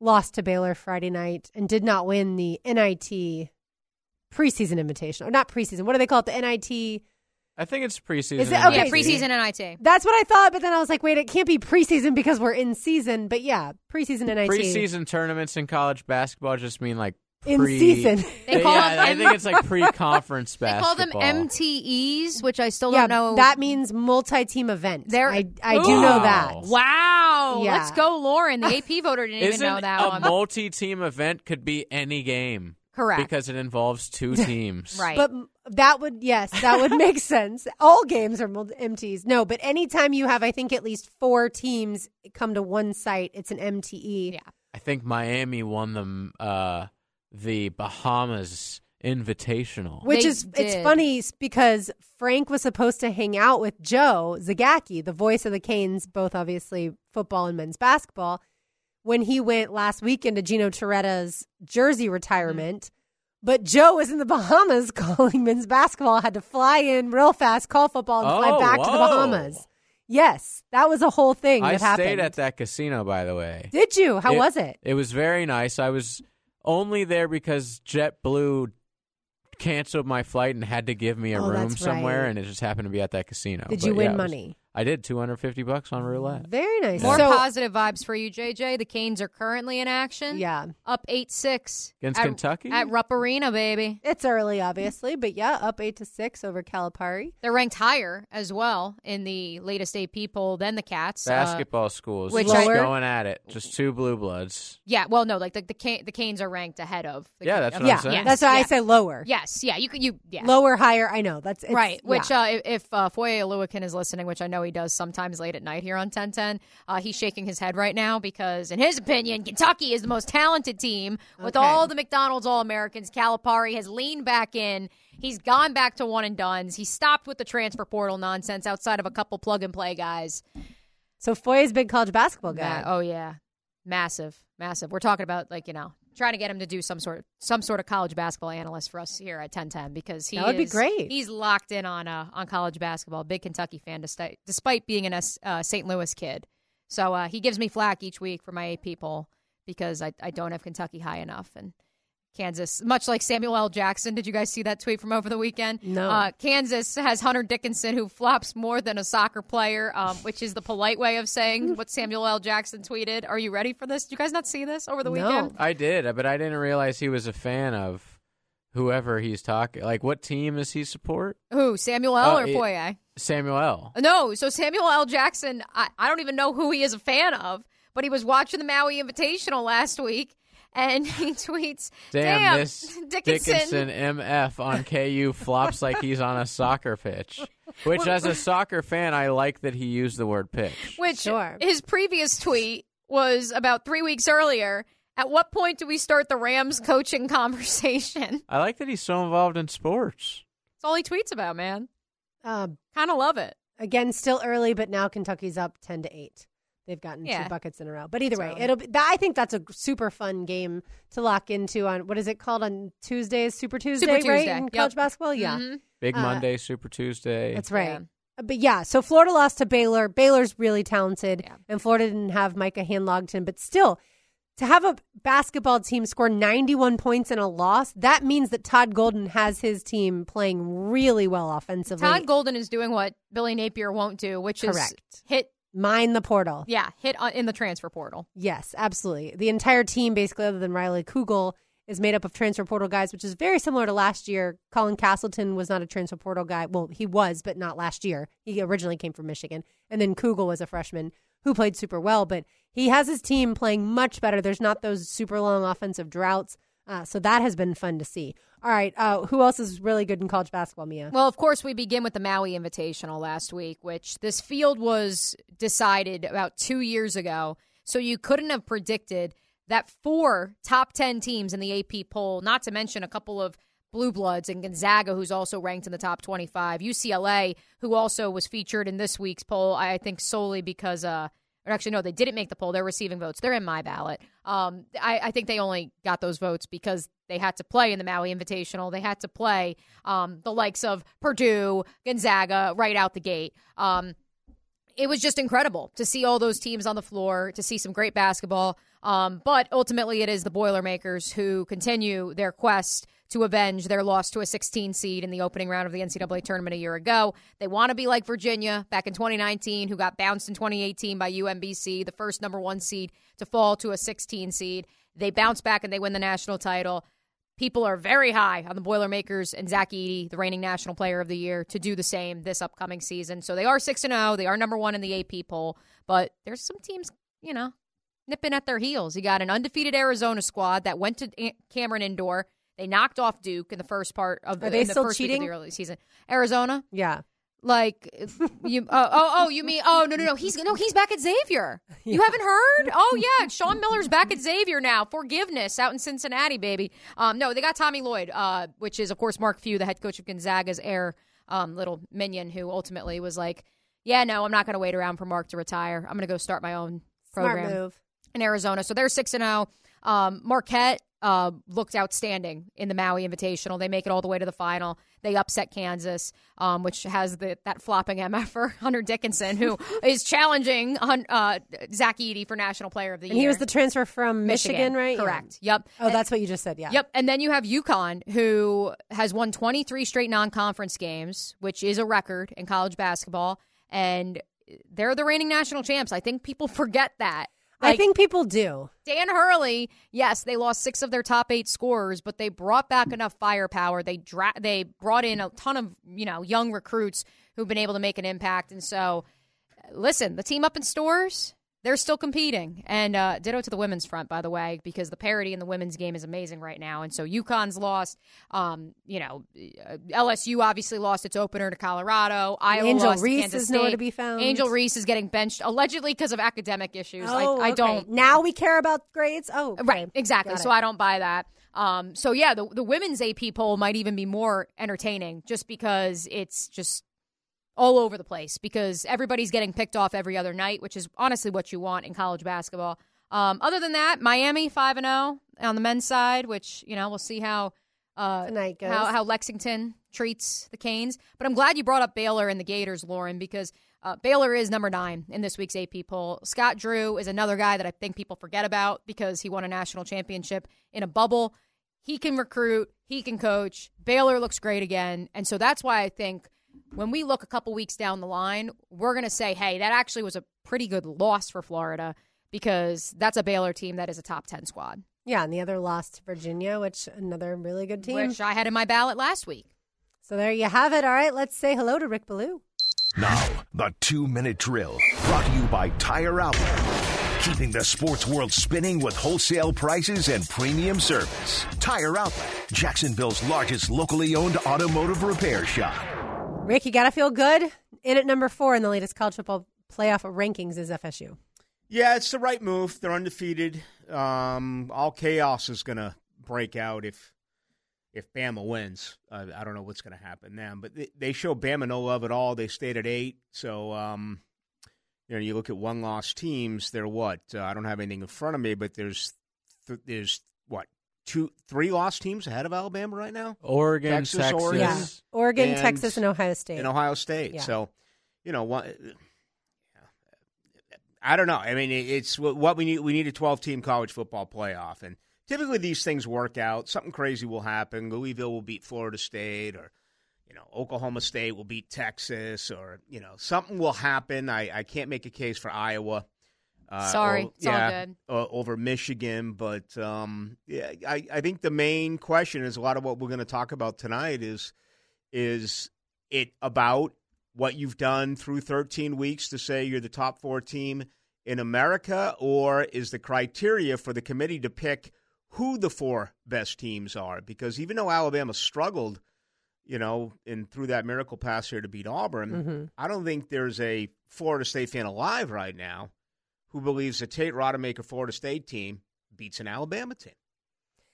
lost to Baylor Friday night and did not win the NIT preseason invitation. Or not preseason. What do they call it? The NIT. I think it's preseason. Is it- okay. Yeah, NIT. preseason NIT. That's what I thought, but then I was like, wait, it can't be preseason because we're in season. But yeah, preseason NIT. Preseason tournaments in college basketball just mean like In pre- season. They call yeah, them I think it's like pre-conference They call them. MTEs, which I still yeah, don't know. that means multi-team event. There- I, I do know that. Wow. wow. Yeah. Let's go, Lauren. The AP voter didn't even Isn't know that a one. multi-team event could be any game? Correct. Because it involves two teams. Right. But that would yes, that would make sense. All games are multi- MTs. No, but anytime you have, I think at least four teams come to one site, it's an MTE. Yeah. I think Miami won them uh, the Bahamas Invitational. Which They is it's did. funny because Frank was supposed to hang out with Joe Zagacki, the voice of the Canes, both obviously football and men's basketball, when he went last weekend to Gino Torretta's jersey retirement. Mm-hmm. But Joe was in the Bahamas calling men's basketball, had to fly in real fast, call football, and fly Oh, back to the whoa. Bahamas. Yes, that was a whole thing I that happened. stayed at that casino, by the way. Did you? How was it? It was very nice. I was only there because JetBlue canceled my flight and had to give me a Oh, room that's somewhere, right. and it just happened to be at that casino. Did But you yeah, win it was- money? I did 250 bucks on roulette. Very nice. More So- positive vibes for you, JJ. The Canes are currently in action. Yeah. Up 8 6. Against at, Kentucky? At Rupp Arena, baby. It's early, obviously, but yeah, up eight to six over Calipari. They're ranked higher as well in the latest AP poll than the Cats. Uh, Basketball schools, which just I- going at it. Just two blue bloods. yeah, well, no, like the the, Can- the Canes are ranked ahead of. The Yeah, that's what yeah, I'm saying. that's why I say lower. Yes, yeah, you could you yeah. Lower, higher. I know that's it's, right, which yeah. uh, if, if uh, Foye Oluokun is listening, which I know he does sometimes late at night here on 1010. Uh, he's shaking his head right now because, in his opinion, Kentucky is the most talented team with Okay. all the McDonald's All Americans. Calipari has leaned back in. He's gone back to one and duns. He stopped with the transfer portal nonsense outside of a couple plug and play guys. So Foye's big college basketball guy. Oh yeah, massive, massive. We're talking about like you know trying to get him to do some sort of some sort of college basketball analyst for us here at 1010 because he That would be great. He's locked in on uh, on college basketball. Big Kentucky fan, despite despite being an S- uh, St. Louis kid. So uh, he gives me flack each week for my AP poll because I I don't have Kentucky high enough and. Kansas, much like Samuel L. Jackson. Did you guys see that tweet from over the weekend? No. Uh, Kansas has Hunter Dickinson, who flops more than a soccer player, um, which is the polite way of saying what Samuel L. Jackson tweeted. Are you ready for this? Did you guys not see this over the No. weekend? I did, but I didn't realize he was a fan of whoever he's talking. Like, what team does he support? Who, Samuel L. Uh, or it- Foye? Samuel L. No, so Samuel L. Jackson, I, I don't even know who he is a fan of, but he was watching the Maui Invitational last week, and he tweets, Damn, "Damn, this Dickinson, Dickinson MF on KU flops like he's on a soccer pitch. Which, as a soccer fan, I like that he used the word pitch. Which Sure. his previous tweet was about three weeks earlier. At what point do we start the Rams coaching conversation? I like that he's so involved in sports. It's all he tweets about, man. Uh, Kind of love it. again, still early, but now Kentucky's up ten to eight. They've gotten Yeah. two buckets in a row. But either way, early. it'll be. I think that's a super fun game to lock into on what is it called on Tuesdays? Super Tuesday, right? Tuesday, In yep. college basketball, yeah, Mhm. Big Uh, Monday, Super Tuesday. that's right. Yeah. Uh, But yeah, so Florida lost to Baylor. Baylor's really talented, Yeah. and Florida didn't have Micah Handlogten. But still, to have a basketball team score 91 points in a loss, that means that Todd Golden has his team playing really well offensively. Todd Golden is doing what Billy Napier won't do, which Correct. is hit, Mine the portal. yeah, hit on, in the transfer portal. Yes, absolutely. The entire team, basically, other than Riley Kugel, is made up of transfer portal guys, which is very similar to last year. Colin Castleton was not a transfer portal guy. Well, he was, but not last year. He originally came from Michigan. And then Kugel was a freshman who played super well, but he has his team playing much better. There's not those super long offensive droughts. Uh, so that has been fun to see. All right. Uh, who else is really good in college basketball, Mia? Well, of course, we begin with the Maui Invitational last week, which this field was decided about two years ago. So you couldn't have predicted that four top 10 teams in the AP poll, not to mention a couple of Blue Bloods and Gonzaga, who's also ranked in the top 25, UCLA, who also was featured in this week's poll, I think solely because, uh, or actually, no, they didn't make the poll. They're receiving votes. They're in my ballot. Um, I, I think they only got those votes because they had to play in the Maui Invitational. They had to play um, the likes of Purdue, Gonzaga right out the gate. Um, it was just incredible to see all those teams on the floor, to see some great basketball. Um, but ultimately, it is the Boilermakers who continue their quest to avenge their loss to a 16 seed in the opening round of the NCAA tournament a year ago. They want to be like Virginia back in 2019, who got bounced in 2018 by UMBC, the first number one seed to fall to a 16 seed. They bounce back and they win the national title. People are very high on the Boilermakers and Zach Edey, the reigning national player of the year, to do the same this upcoming season. So they are 6 and 0. They are number 1 in the AP poll, but there's some teams, you know, nipping at their heels. You got an undefeated Arizona squad that went to Cameron Indoor. They knocked off Duke in the first part of the, Are they in the still first week of cheating? the early season. Arizona, Yeah. like you oh, oh oh you mean oh no no no he's no he's back at Xavier. You haven't heard? Oh yeah, Sean Miller's back at Xavier now. Forgiveness out in Cincinnati, baby. Um no, they got Tommy Lloyd, uh, which is of course Mark Few, the head coach of Gonzaga's heir, um, little minion who ultimately was like, Yeah, no, I'm not gonna wait around for Mark to retire. I'm gonna go start my own program Smart move. In Arizona. So they're six and zero. Um, Marquette uh, looked outstanding in the Maui Invitational. They make it all the way to the final. They upset Kansas, um, which has the that flopping MFer Hunter Dickinson, who is challenging uh, Zach Edey for National Player of the And Year. he was the transfer from Michigan, right? Yeah. Correct. Yep. Oh, that's what you just said. Yeah. Yep. And then you have UConn, who has won 23 straight non conference games, which is a record in college basketball. And they're the reigning national champs. I think people forget that. I think people do. Dan Hurley, yes, they lost six of their top eight scorers, but they brought back enough firepower. They dra- they brought in a ton of you know young recruits who've been able to make an impact. And so, listen, the team up in Storrs, they're still competing. And uh, ditto to the women's front, by the way, because the parity in the women's game is amazing right now. And so UConn's lost. Um, you know, uh, LSU obviously lost its opener to Colorado. Iowa Angel lost Reese Kansas is nowhere to be found. Angel Reese is getting benched allegedly because of academic issues. Oh, I, I okay. don't. Now we care about grades. Oh, okay. Right, exactly. So. I don't buy that. Um, so yeah, the the women's AP poll might even be more entertaining just because it's just all over the place because everybody's getting picked off every other night, which is honestly what you want in college basketball. Um, other than that, Miami five and zero on the men's side, which you know we'll see how uh, Tonight goes. how how Lexington treats the Canes. But I'm glad you brought up Baylor and the Gators, Lauren, because uh, Baylor is number nine in this week's AP poll. Scott Drew is another guy that I think people forget about because he won a national championship in a bubble. He can recruit, he can coach. Baylor looks great again. And so that's why I think when we look a couple weeks down the line, we're going to say, hey, that actually was a pretty good loss for Florida because that's a Baylor team that is a top 10 squad, Yeah, and the other lost to Virginia, which another really good team. which I had in my ballot last week. So there you have it. All right, let's say hello to Rick Ballou. Now, the two minute drill brought to you by Tire Outlet. Keeping the sports world spinning with wholesale prices and premium service. Tire Outlet, Jacksonville's largest locally owned automotive repair shop. Rick, you got to feel good. In at number four in the latest college football playoff rankings is FSU. Yeah, it's the right move. They're undefeated. Um, all chaos is going to break out if if Bama wins. Uh, I don't know what's going to happen then, but they, they show Bama no love at all. They stayed at eight, so um, you know you look at one loss teams. They're what? Uh, I don't have anything in front of me, but there's th- there's what two, three lost teams ahead of Alabama right now. Oregon, Texas, Texas. Oregon. Yeah. Oregon, And- Texas, and Ohio State. in Ohio State. Yeah. So, you know, what, I don't know. I mean, it's what what we need. We need a 12 team college football playoff, and typically these things work out. Something crazy will happen. Louisville will beat Florida State, or you know, Oklahoma State will beat Texas, or you know, something will happen. I, I can't make a case for Iowa. Uh, Sorry, or- it's all yeah, good. uh, over Michigan, but um, yeah, I, I think the main question is a lot of what we're going to talk about tonight is is it about what you've done through 13 weeks to say you're the top four team in America, or is the criteria for the committee to pick who the four best teams are? Because even though Alabama struggled, you know, and through that miracle pass here to beat Auburn, Mhm. I don't think there's a Florida State fan alive right now who believes the Tate Rodemaker Florida State team beats an Alabama team.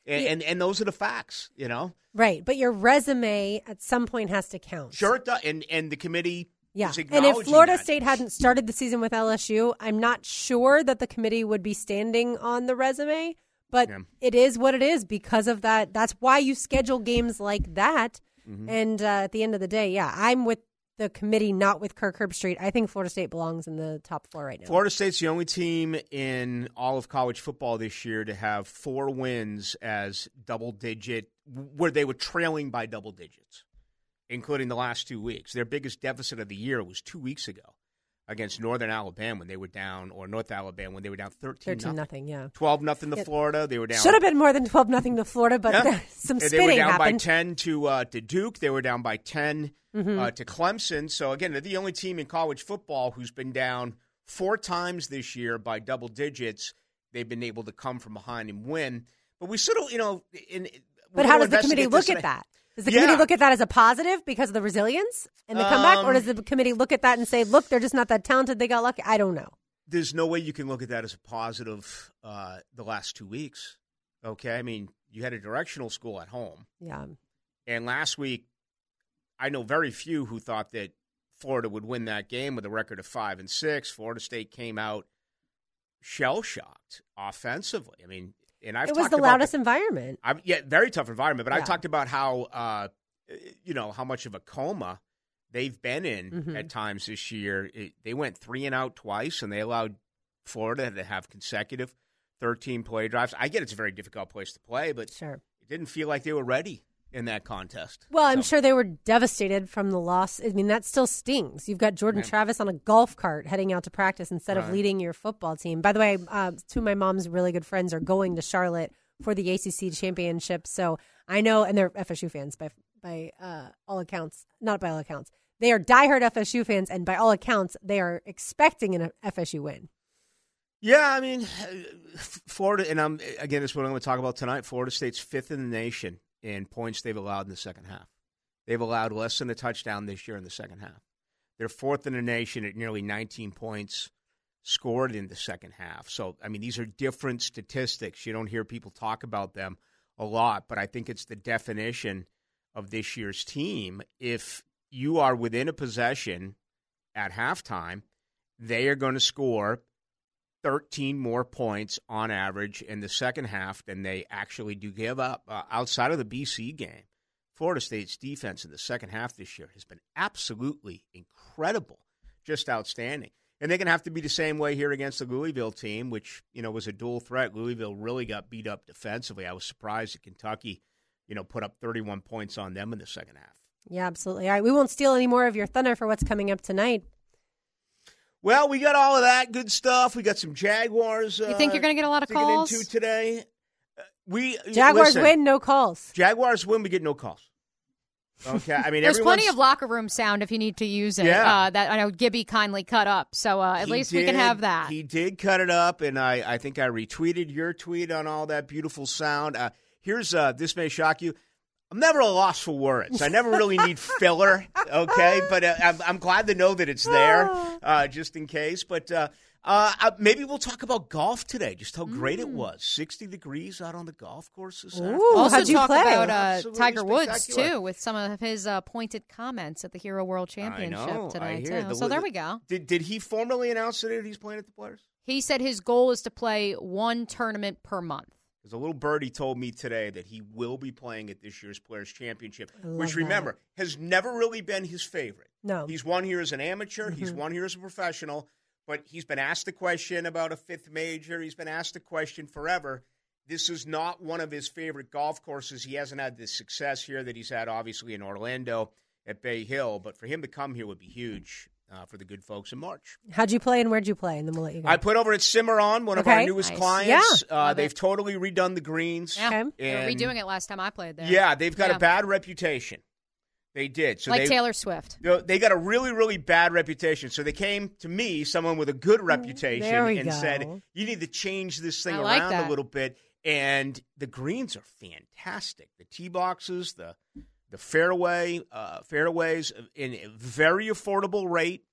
And, Yeah. and and those are the facts, you know. Right, but your resume at some point has to count. Sure, it does. And and the committee Yeah. And if Florida that. State hadn't started the season with LSU, I'm not sure that the committee would be standing on the resume, but Yeah. it is what it is because of that. That's why you schedule games like that. Mm-hmm. And uh, at the end of the day, yeah, I'm with the committee, not with Kirk Herbstreit. I think Florida State belongs in the top four right now. Florida State's the only team in all of college football this year to have four wins as double digit, where they were trailing by double digits, including the last two weeks. Their biggest deficit of the year was two weeks ago against Northern Alabama when they were down, or North Alabama when they were down 13 13 nothing, yeah. 12 nothing to It Florida. They were down. Should have been more than 12 nothing to Florida, but Yeah. some And spitting They were down happened. by 10 to, uh, to Duke. They were down by 10 Mhm. uh, to Clemson. So, again, they're the only team in college football who's been down four times this year by double digits. They've been able to come from behind and win. But we sort of, you know, in, But how does the committee look at that? Does the Yeah. committee look at that as a positive because of the resilience and the comeback, or Um, does the committee look at that and say, "Look, they're just not that talented; they got lucky"? I don't know. There's no way you can look at that as a positive uh, the last two weeks. Okay. I mean, you had a directional school at home. Yeah, And last week, I know very few who thought that Florida would win that game with a record of five and six. Florida State came out shell shocked offensively. I mean, and I've it was the loudest environment. I, yeah, very tough environment. But Yeah. I've talked about how, uh, you know, how much of a coma they've been in Mhm. at times this year. It, they went three and out twice, and they allowed Florida to have consecutive 13 play drives. I get it's a very difficult place to play, but Sure. it didn't feel like they were ready in that contest. Well, I'm sure they were devastated from the loss. I mean, that still stings. You've got Jordan Right. Travis on a golf cart heading out to practice instead of leading your football team. By the way, uh, two of my mom's really good friends are going to Charlotte for the ACC championship. So I know, and they're FSU fans by by uh, all accounts. Not by all accounts, they are diehard FSU fans, and by all accounts, they are expecting an FSU win. Yeah, I mean, Florida, and I'm again, this is what I'm going to talk about tonight. Florida State's fifth in the nation in points they've allowed in the second half. They've allowed less than a touchdown this year in the second half. They're fourth in the nation at nearly 19 points scored in the second half. So, I mean, these are different statistics. You don't hear people talk about them a lot, but I think it's the definition of this year's team. If you are within a possession at halftime, they are going to score 13 more points on average in the second half than they actually do give up. Uh, outside of the BC game, Florida State's defense in the second half this year has been absolutely incredible, just outstanding. And they're going to have to be the same way here against the Louisville team, which, you know, was a dual threat. Louisville really got beat up defensively. I was surprised that Kentucky, you know, put up 31 points on them in the second half. Yeah, absolutely. All right, we won't steal any more of your thunder for what's coming up tonight. Well, we got all of that good stuff. We got some Jaguars. Uh, You think you're going to get a lot of to get calls? into today? Uh, we Jaguars listen, win, no calls. Jaguars win. We get no calls. Okay, I mean, There's plenty of locker room sound if you need to use it. Yeah. Uh, that I know Gibby kindly cut up, so uh, at He least we can have that. He did cut it up, and I, I think I retweeted your tweet on all that beautiful sound. Uh, here's uh, this may shock you. I'm never a loss for words. I never really need filler, okay? But uh, I'm, I'm glad to know that it's there, uh, just in case. But uh, uh, uh, maybe we'll talk about golf today, just how great it was. 60 degrees out on the golf courses. Ooh, also how'd you talk play? about uh, Tiger Woods too, with some of his uh, pointed comments at the Hero World I Championship know, I tonight hear too. the- so there we go. Did, did he formally announce that he's playing at the Players? He said his goal is to play one tournament per month. Because a little birdie told me today that he will be playing at this year's Players Championship, which that. remember has never really been his favorite. No. He's won here as an amateur, Mm-hmm. he's won here as a professional, but he's been asked the question about a fifth major. He's been asked the question forever. This is not one of his favorite golf courses. He hasn't had the success here that he's had, obviously, in Orlando at Bay Hill, but for him to come here would be huge uh, for the good folks in March. How'd you play and where'd you play? And then we'll let you go. I put over at Cimarrone, one of our newest Nice. clients. Yeah. Uh, they've it. totally redone the greens. Yeah, Okay. they were redoing it last time I played there. Yeah, they've got Yeah. a bad reputation. They did. So like they, Taylor Swift. you know, they got a really, really bad reputation. So they came to me, someone with a good reputation, Mm, There we and go. said, "You need to change this thing I around that. a little bit." And the greens are fantastic. The tee boxes, the the fairway, uh, fairways in a very affordable rate.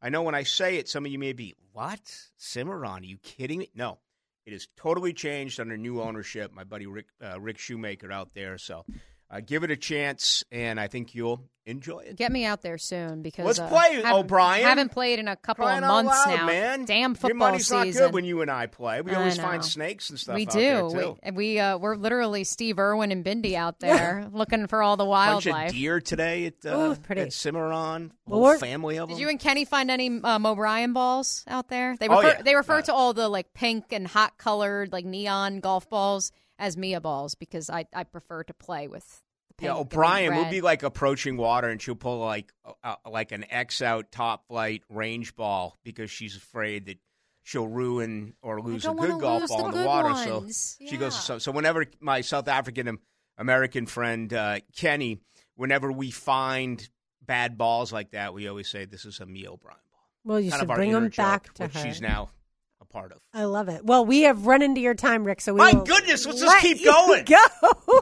I know when I say it, some of you may be, "What, Cimarrone? Are you kidding me?" No, it has totally changed under new ownership. My buddy Rick uh, Rick Shoemaker out there. So uh, give it a chance, and I think you'll enjoy it. Get me out there soon because Let's uh, play, haven't- O'Brien. Haven't played in a couple Crying of months loud, now. man. Damn Your football money's not season. good when you and I play. We I always find snakes and stuff. we out do. We, we uh, we're literally Steve Irwin and Bindi out there looking for all the wildlife. Bunch of deer today at, uh, Ooh, pretty. at Cimarrone. Whole family of them. Did you and Kenny find any um, O'Brien balls out there? They Oh, refer yeah. they refer to all the like pink and hot colored like neon golf balls as Mia balls because I, I prefer to play with the pink yeah, and O'Brien will be like approaching water, and she'll pull like uh, like an X out top flight range ball because she's afraid that she'll ruin or lose a good golf ball the in the water. ones. So she goes. So, so whenever my South African American friend uh, Kenny, whenever we find bad balls like that, we always say this is a Mia O'Brien ball. well, you kind should bring them back joke, to her. she's now a part of. I love it. Well, we have run into your time, Rick. So we My goodness, let's just keep going. Go.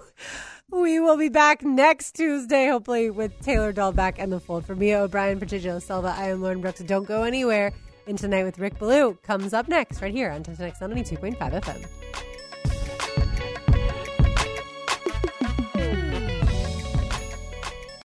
We will be back next Tuesday, hopefully, with Taylor Dahl back in the fold. For Mia O'Brien, Patricia Silva, I am Lauren Brooks. Don't go anywhere. And Tonight with Rick Ballou comes up next, right here on Tonight 92.5 FM.